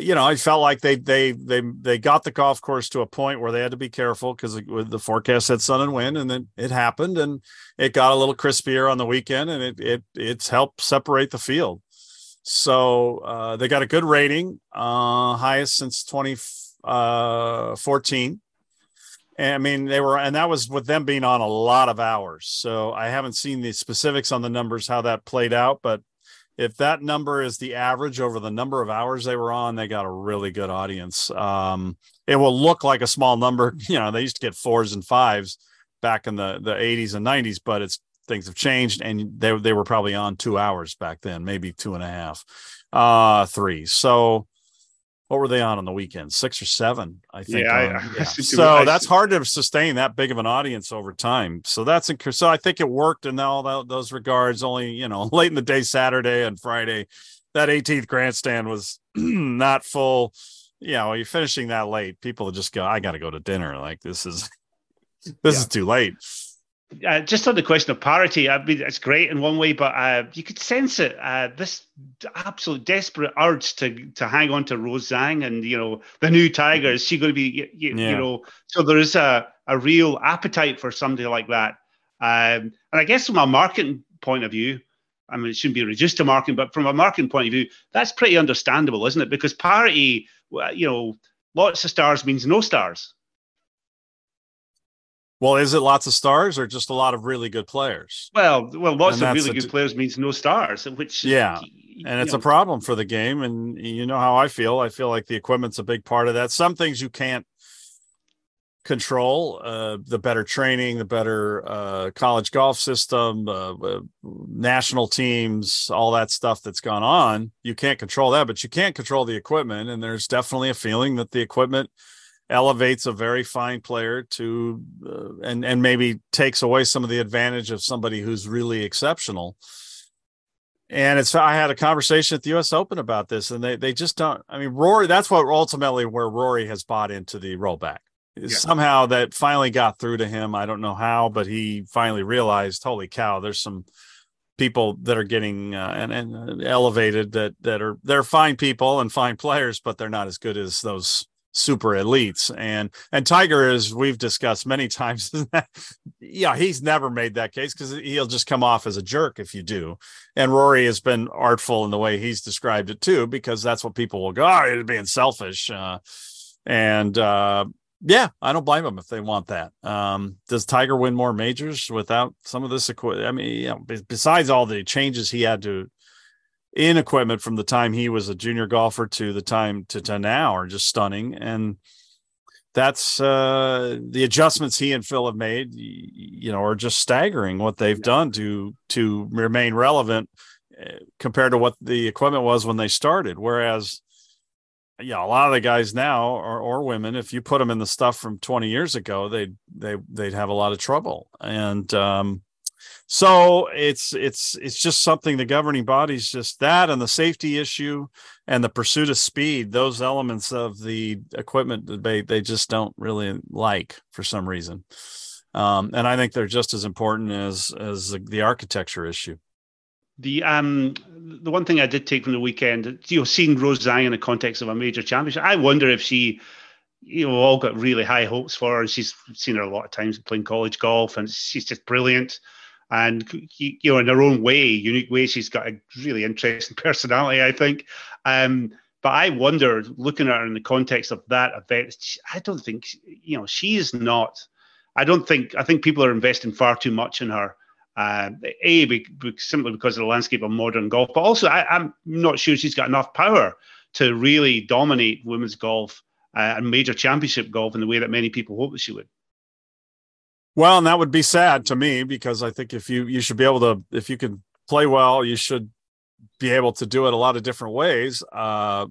you know, I felt like they they they they got the golf course to a point where they had to be careful because the forecast said sun and wind, and then it happened, and it got a little crispier on the weekend, and it it it's helped separate the field. So uh, they got a good rating, uh, highest since 2014. Uh, and I mean, they were, and that was with them being on a lot of hours. So I haven't seen the specifics on the numbers, how that played out, but if that number is the average over the number of hours they were on, they got a really good audience. Um, it will look like a small number. (laughs) You know, they used to get fours and fives back in the, the 80s and 90s, but it's things have changed and they, they were probably on two hours back then, maybe two and a half, uh, three. So what were they on on the weekend? Six or seven, I think. Yeah, I, (laughs) yeah. so that's hard to sustain that big of an audience over time. So that's so I think it worked in all those regards. Only you know, (laughs) late in the day, Saturday and Friday, that 18th grandstand was (clears throat) not full. You know, you're finishing that late. People just go, I got to go to dinner. Like this is (laughs) this yeah. is too late. Uh, just on the question of parity, I mean, it's great in one way, but uh, you could sense it. Uh, this absolute desperate urge to to hang on to Rose Zhang and you know the new Tiger. Is she going to be you, yeah. you know? So there is a a real appetite for somebody like that. Um, and I guess from a marketing point of view, I mean, it shouldn't be reduced to marketing, but from a marketing point of view, that's pretty understandable, isn't it? Because parity, you know, lots of stars means no stars. Well, is it lots of stars or just a lot of really good players? Well, well, lots and of really good players means no stars, which yeah, and it's know. a problem for the game. And you know how I feel. I feel like the equipment's a big part of that. Some things you can't control. Uh, the better training, the better uh, college golf system, uh, uh national teams, all that stuff that's gone on. You can't control that, but you can't control the equipment. And there's definitely a feeling that the equipment elevates a very fine player to uh, and and maybe takes away some of the advantage of somebody who's really exceptional. And it's i had a conversation at the us open about this and they they just don't i mean rory that's what ultimately where rory has bought into the rollback. Yeah. somehow that finally got through to him. I don't know how but he finally realized holy cow there's some people that are getting uh, and, and elevated that that are they're fine people and fine players but they're not as good as those super elites and and tiger as we've discussed many (laughs) times yeah he's never made that case because he'll just come off as a jerk if you do and rory has been artful in the way he's described it too because that's what people will go oh you're being selfish uh, and uh, yeah i don't blame them if they want that. Um, does tiger win more majors without some of this i mean you know, besides all the changes he had to in equipment from the time he was a junior golfer to the time to, to now are just stunning. And that's uh, the adjustments he and Phil have made, you know, are just staggering what they've done to to remain relevant eh, compared to what the equipment was when they started. Whereas, yeah, a lot of the guys now or, or women, if you put them in the stuff from 20 years ago, they'd they they'd have a lot of trouble. And um, so it's it's it's just something the governing bodies just that and the safety issue and the pursuit of speed. Those elements of the equipment debate they just don't really like for some reason. Um, and i think they're just as important as as the architecture issue. The um the one thing I did take from the weekend, you know, seeing Rose Zhang in the context of a major championship, I wonder if she, you know, all got really high hopes for her. And she's seen her a lot of times playing college golf, and she's just brilliant and you know in her own way unique way she's got a really interesting (laughs) personality i think um, But I wonder, looking at her in the context of that event, I don't think you know she is not. I don't think I think people are investing far too much in her. Uh, a be, be, simply because of the landscape of modern golf, but also I, am not sure she's got enough power to really dominate women's golf uh, and major championship golf in the way that many people hope that she would. Well, and that would be sad to me because I think if you you should be able to if you can play well, you should be able to do it a lot of different ways. Uh,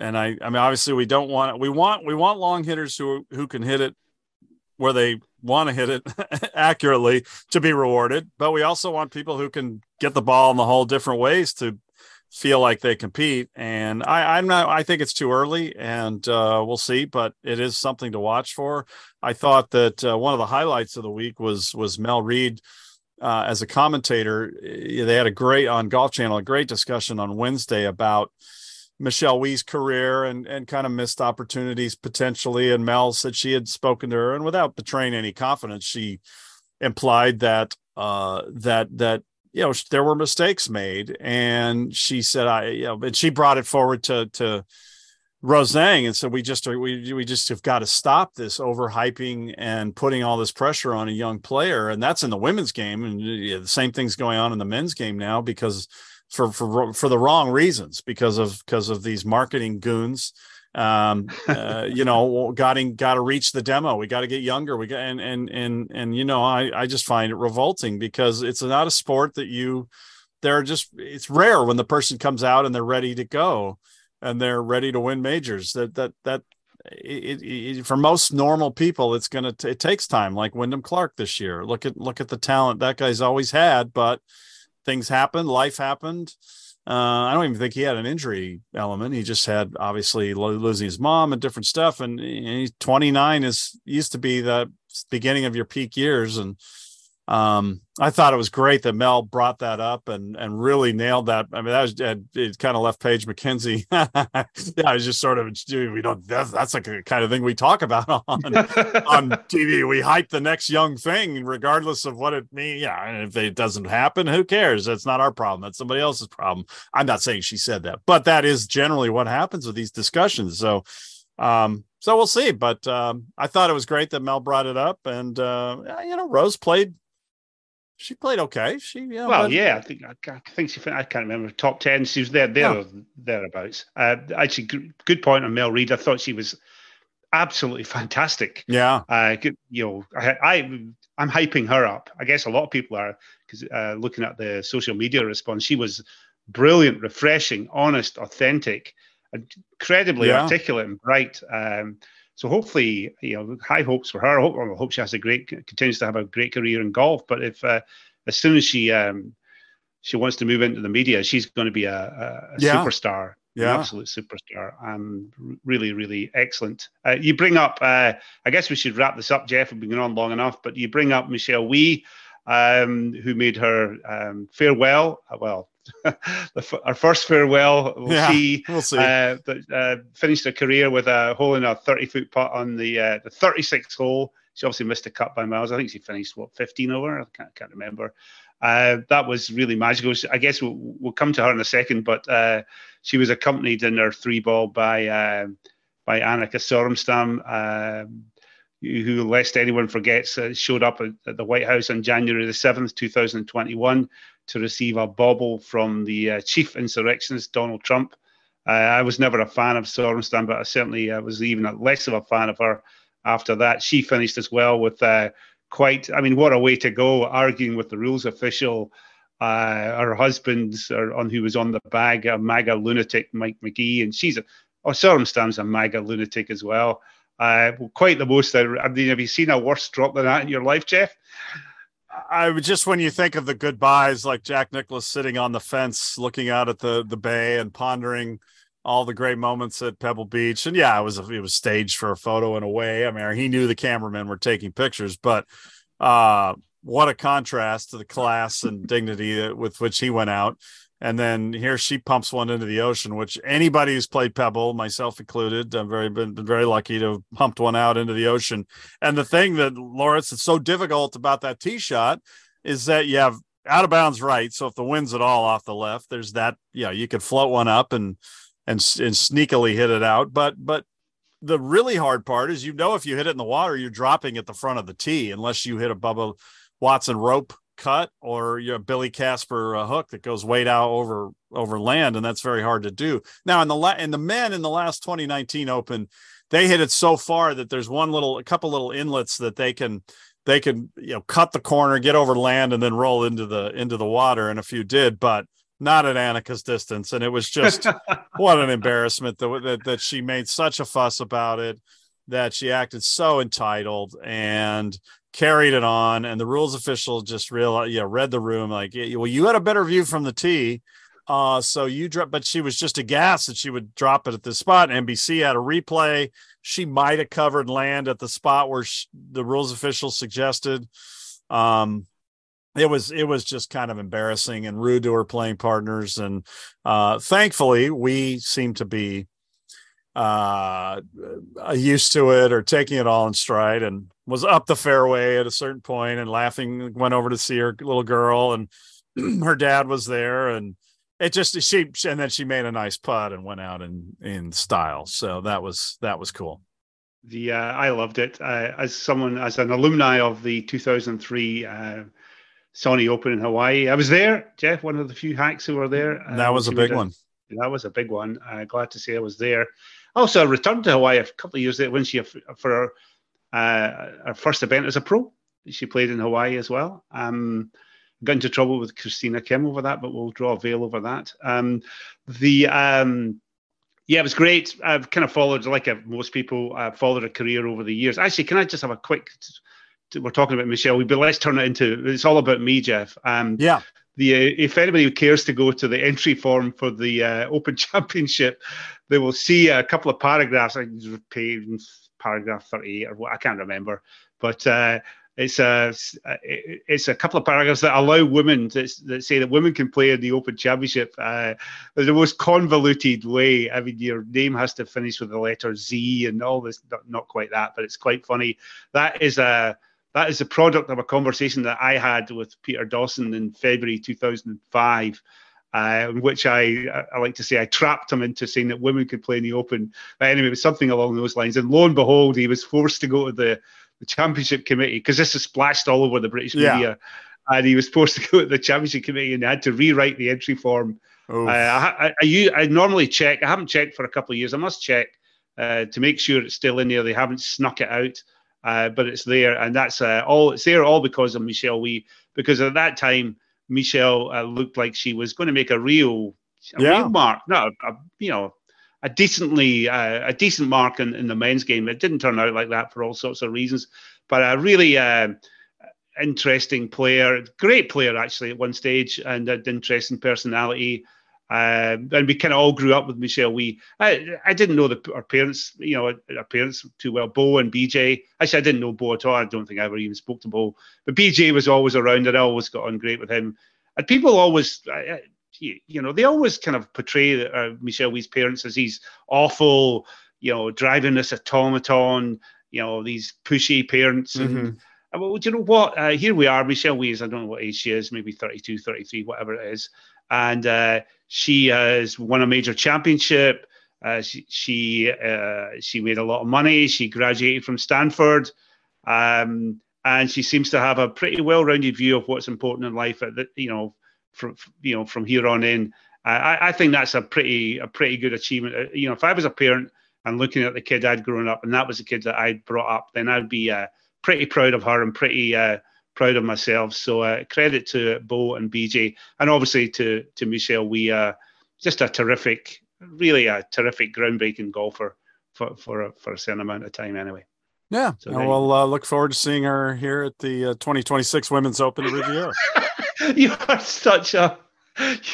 and I, I mean, obviously, we don't want we want we want long hitters who who can hit it where they want to hit it (laughs) accurately to be rewarded, but we also want people who can get the ball in the whole different ways to feel like they compete. And I, I'm not. I think it's too early, and uh, we'll see. But it is something to watch for. I thought that uh, one of the highlights of the week was was Mel Reid uh, as a commentator, eh, they had a great on Golf Channel, a great discussion on Wednesday about Michelle Wie's career and and kind of missed opportunities potentially. And Mel said she had spoken to her, and without betraying any confidence, she implied that uh, that that you know there were mistakes made, and she said I you know, and she brought it forward to to Rose Zhang and said we just are we we just have got to stop this overhyping and putting all this pressure on a young player and that's in the women's game and the same thing's going on in the men's game now because for for for the wrong reasons because of because of these marketing goons um (laughs) uh, you know got to got to reach the demo we got to get younger we got and and and and you know I I just find it revolting because it's not a sport that you they're just it's rare when the person comes out and they're ready to go and they're ready to win majors. That that that it, it, for most normal people, it's gonna t- it takes time. Like Wyndham Clark this year. Look at look at the talent that guy's always had, but things happened. Life happened. Uh, I don't even think he had an injury element. He just had obviously losing his mom and different stuff. And he's 29 is used to be the beginning of your peak years, and um, I thought it was great that Mel brought that up and and really nailed that. I mean, that was it, it kind of left Paige Mackenzie. (laughs) yeah, I was just sort of we don't that's that's like a kind of thing we talk about (laughs) on on TV. We hype the next young thing, regardless of what it means. Yeah, and if it doesn't happen, who cares? That's not our problem. That's somebody else's problem. I'm not saying she said that, but that is generally what happens with these discussions. So um, so we'll see. But um, I thought it was great that Mel brought it up, and uh, you know, Rose played she played okay. She yeah. Well, but... yeah, I think I, think she. I can't remember top ten. She was there, there, thereabouts. Uh, actually, good, good point on Mel Reid. I thought she was absolutely fantastic. Yeah. Uh, you know, I, I am hyping her up. I guess a lot of people are because uh, looking at the social media response, she was brilliant, refreshing, honest, authentic, incredibly yeah. articulate and bright. Um, so hopefully, you know, high hopes for her. I hope, I hope she has a great, continues to have a great career in golf. But if uh, as soon as she um, she wants to move into the media, she's going to be a, a, yeah. superstar, yeah. an absolute superstar, and really, really excellent. Uh, you bring up, uh, I guess we should wrap this up, Geoff. We've been going on long enough, but you bring up Michelle Wie, um, who made her um, farewell. Uh, (laughs) well, our first farewell. We'll yeah, see. We'll see. Uh, but uh, finished her career with a hole in a 30 foot putt on the uh, the 36th hole. She obviously missed a cut by miles. I think she finished what 15 over. I can't, can't remember. Uh, that was really magical. I guess we'll, we'll come to her in a second, but uh, she was accompanied in her three ball by uh, by Annika Sorenstam. Um, who, lest anyone forgets, uh, showed up at, at, the White House on January the 7th, 2021, to receive a bauble from the uh, chief insurrectionist, Donald Trump. Uh, I was never a fan of Sorenstam, but I certainly uh, was even less of a fan of her after that. She finished as well with uh, quite, I mean, what a way to go, arguing with the rules official. Uh, her husband, on who was on the bag, a MAGA lunatic, Mike McGee, and she's a, oh, Sorenstam's a MAGA lunatic as well. Uh, quite the most. I mean, have you seen a worse drop than that in your life, Geoff? I just when you think of the goodbyes, like Jack Nicklaus sitting on the fence, looking out at the the bay and pondering all the great moments at Pebble Beach, and yeah, it was it was staged for a photo in a way. I mean, he knew the cameramen were taking pictures, but uh, what a contrast to the class and dignity with which he went out and then here she pumps one into the ocean which anybody who's played pebble myself included i've very been, been very lucky to have pumped one out into the ocean and the thing that lawrence is so difficult about that tee shot is that you have out of bounds right so if the wind's at all off the left there's that you know you could float one up and and and sneakily hit it out. But but the really hard part is you know if you hit it in the water, you're dropping at the front of the tee unless you hit a Bubba Watson rope cut or your Billy Casper uh, hook that goes way out over over land, and that's very hard to do. Now in the la- in the men in the last 2019 Open, they hit it so far that there's one little a couple little inlets that they can they can you know cut the corner, get over land, and then roll into the into the water. And a few did, but not at Annika's distance. And it was just (laughs) what an embarrassment that, that that she made such a fuss about it, that she acted so entitled and carried it on. And the rules official just realized, yeah, read the room like, well, you had a better view from the tee. Uh, so you drop, but she was just aghast that she would drop it at this spot. NBC had a replay. She might have covered land at the spot where she, the rules official suggested. Um, it was it was just kind of embarrassing and rude to her playing partners and uh, thankfully we seem to be uh, used to it or taking it all in stride and was up the fairway at a certain point and laughing went over to see her little girl and (clears throat) her dad was there and it just she and then she made a nice putt and went out in in style. So that was that was cool. The uh, I loved it uh, as someone as an alumni of the 2003 uh, Sony Open in Hawaii. I was there, Geoff, one of the few hacks who were there. that was a big one. That was a big one. Uh, glad to say I was there. Also, I returned to Hawaii a couple of years later when she for her, uh, her first event as a pro. She played in Hawaii as well. Um, got into trouble with Christina Kim over that, but we'll draw a veil over that. Um, the um, yeah, it was great. I've kind of followed, like most people, uh, followed a career over the years. Actually, can I just have a quick? We're talking about Michelle, but let's turn it into. It's all about me, Geoff. Um, yeah. The if anybody who cares to go to the entry form for the uh, Open (laughs) Championship, they will see a couple of paragraphs. I think paragraph thirty-eight or what I can't remember, but uh, it's a it's a couple of paragraphs that allow women to, that say that women can play in the Open Championship. Uh, the most convoluted way. I mean, your name has to finish with the letter Z and all this. Not, quite that, but it's quite funny. That is a that is a product of a conversation that I had with Peter Dawson in February 2005. Uh, which I, I like to say I trapped him into saying that women could play in the Open. But anyway, it was something along those lines. And lo and behold, he was forced to go to the the championship committee because this is splashed all over the British yeah. media. And he was supposed to go to the championship committee and had to rewrite the entry form. Uh, I, I, I, I, normally check. I haven't checked for a couple of years. I must check uh, to make sure it's still in there. They haven't snuck it out, uh, but it's there, and that's uh, all. It's there all because of Michelle Wie. Because at that time, Michelle uh, looked like she was going to make a real, a yeah. real mark. No, a, you know, a decently uh, a decent mark in, in the men's game. It didn't turn out like that for all sorts of reasons, but a really uh, interesting player, great player actually at one stage, and an interesting personality. Uh, and we kind of all grew up with Michelle Wie. I, I didn't know the, our parents, you know, our parents too well. Bo and BJ. Actually, I didn't know Bo at all. I don't think I ever even spoke to Bo. But BJ was always around, and I always got on great with him. And people always, you know, they always kind of portray uh, Michelle Wie's parents as these awful, you know, driving this automaton, you know, these pushy parents. And, mm-hmm. and well, do you know what? Uh, here we are. Michelle Wie is, I don't know what age she is, maybe 32, 33, whatever it is. And uh, she has won a major championship. Uh, she she, uh, she made a lot of money. She graduated from Stanford. Um, and she seems to have a pretty well-rounded view of what's important in life. At the, you know, from you know from here on in. I, I think that's a pretty a pretty good achievement. Uh, you know, if I was a parent and looking at the kid I'd grown up, and that was the kid that I'd brought up, then I'd be uh, pretty proud of her and pretty uh, proud of myself. So uh, credit to Bo and BJ, and obviously to to Michelle. We uh, just a terrific, really a terrific groundbreaking golfer for for a, for a certain amount of time anyway. Yeah, so we'll uh, look forward to seeing her here at the uh, 2026 Women's Open at Riviera. (laughs) you are such a.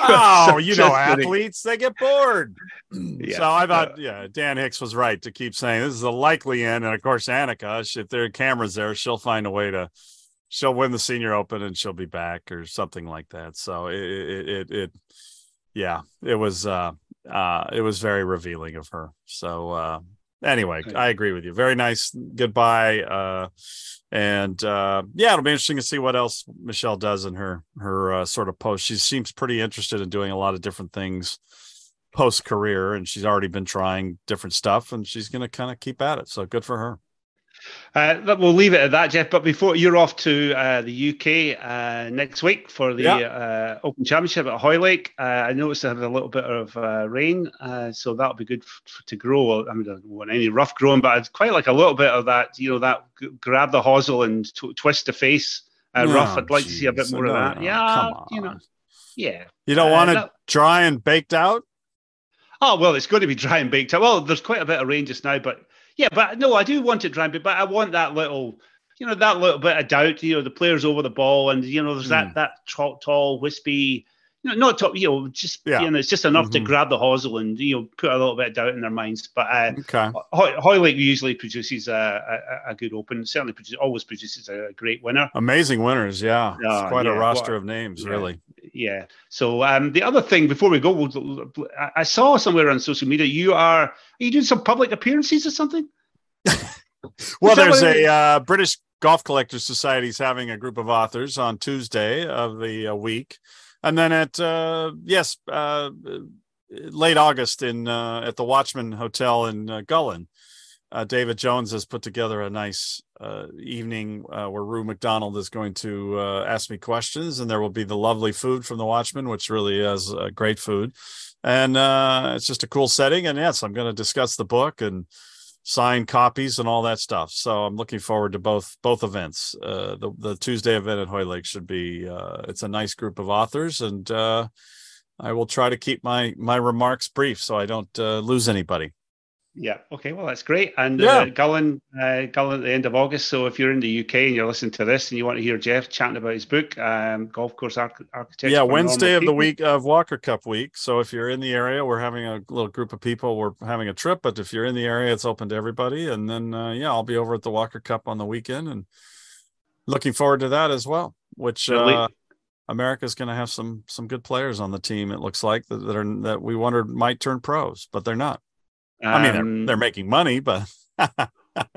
Oh, you know, athletes they get bored. Yeah, so I thought, uh, yeah, Dan Hicks was right to keep saying this is a likely end, and of course, Annika, if there are cameras there, she'll find a way to. She'll win the Senior Open and she'll be back or something like that. So it, it, it, it yeah, it was, uh, uh, it was very revealing of her. So, uh, anyway, I agree with you. Very nice goodbye. Uh, and uh, yeah, it'll be interesting to see what else Michelle does in her her uh, sort of post. She seems pretty interested in doing a lot of different things post career, and she's already been trying different stuff, and she's going to kind of keep at it. So good for her. Uh, we'll leave it at that, Geoff. But before you're off to uh, the UK uh, next week for the yeah. Uh, Open Championship at Hoylake, uh, I noticed they had a little bit of uh, rain, so that'll be good f- to grow. I mean, I don't want any rough growing, but I'd quite like a little bit of that, you know, that g- grab the hosel and t- twist the face oh, rough. I'd like geez. to see a bit more no, of that. No, yeah, you know, yeah. You don't want it dry and baked out. Oh well, it's going to be dry and baked out. Well, there's quite a bit of rain just now, but yeah, but no, I do want it dry, but I want that little, you know, that little bit of doubt. You know, the players over the ball, and you know, there's mm. that that tall, tall, wispy. You know, not top, you know, just yeah. you know, it's just enough mm-hmm. to grab the hosel and you know put a little bit of doubt in their minds. But uh, okay, Hoylake usually produces a, a, a, good open. Certainly, produces, always produces a great winner. Amazing winners, yeah. Uh, quite yeah, a roster of names, yeah, really. Yeah. So um, the other thing before we go, I saw somewhere on social media you are are you doing some public appearances or something? (laughs) well, there's a uh, British Golf Collectors Society is having a group of authors on Tuesday of the uh, week, and then at uh, yes, uh, late August in uh, at the Watchman Hotel in uh, David Jones has put together a nice evening where Rue McDonald is going to ask me questions, and there will be the lovely food from the Watchman, which really is great food, and it's just a cool setting. And yes, I'm going to discuss the book and sign copies and all that stuff. So I'm looking forward to both both events. Uh, the the Tuesday event at Hoylake should be uh, it's a nice group of authors, and uh, I will try to keep my my remarks brief so I don't uh, lose anybody. Yeah. Okay. Well, that's great. And yeah. uh, Gullane, uh, Gullane at the end of August. So if you're in the UK and you're listening to this and you want to hear Geoff chatting about his book, um, Golf Course Arch- Architecture. Yeah, Wednesday of the week of Walker Cup week. So if you're in the area, we're having a little group of people. We're having a trip, but if you're in the area, it's open to everybody. And then, uh, yeah, I'll be over at the Walker Cup on the weekend and looking forward to that as well. Which uh, America's going to have some some good players on the team. It looks like that, that are that we wondered might turn pros, but they're not. I mean, they're, um, they're making money, but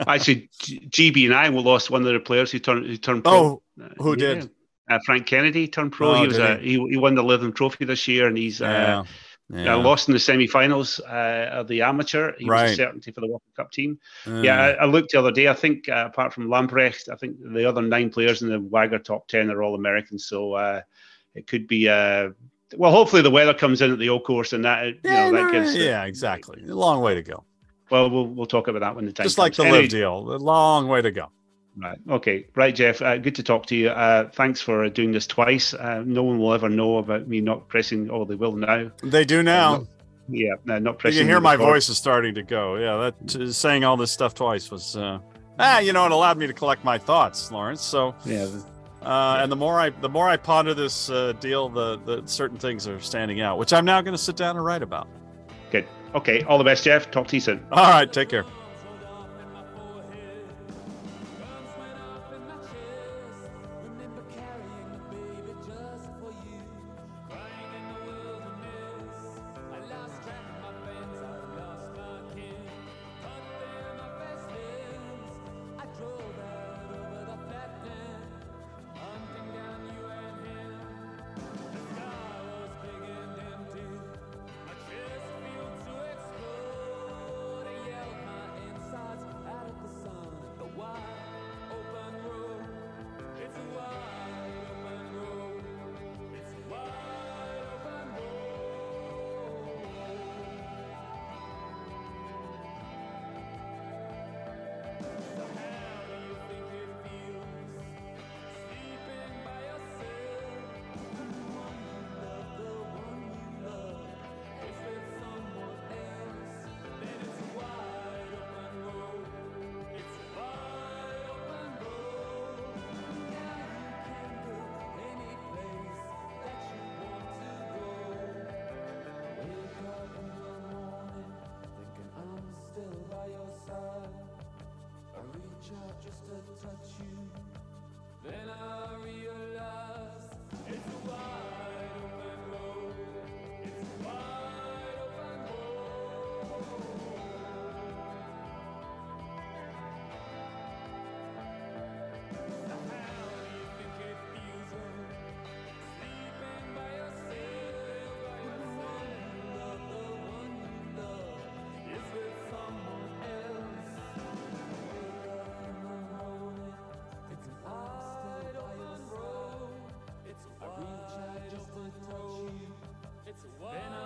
actually, GB and I will lost one of the players who turned who turned pro. Oh, who yeah. did? Uh, Frank Kennedy turned pro. Oh, he was a, he? he? won the Lytham Trophy this year, and he's uh, yeah. Uh, lost in the semi-finals uh, of the amateur. He right. was a certainty for the Walker Cup team. Yeah, I, I, looked the other day. I think uh, apart from Lamprecht, I think the other nine players in the WAGR top ten are all Americans. So uh, it could be uh, well, hopefully the weather comes in at the old course and that, yeah, you know, that gives. Yeah, exactly. A long way to go. Well, we'll we'll talk about that when the time. Just comes. like the anyway, LIV deal, a long way to go. Right. Okay. Right, Geoff. Uh, good to talk to you. Uh, thanks for doing this twice. Uh, no one will ever know about me not pressing. Oh, they will now. They do now. Uh, yeah, no, not pressing. You can hear my voice is starting to go. Yeah, that saying all this stuff twice was. Uh, ah, you know, it allowed me to collect my thoughts, Lawrence. So yeah. Uh, and the more I the more I ponder this uh, deal, the the certain things are standing out, which I'm now going to sit down and write about. Good. Okay. All the best, Geoff. Talk to you soon. All right. Take care. Touch you. Then I Then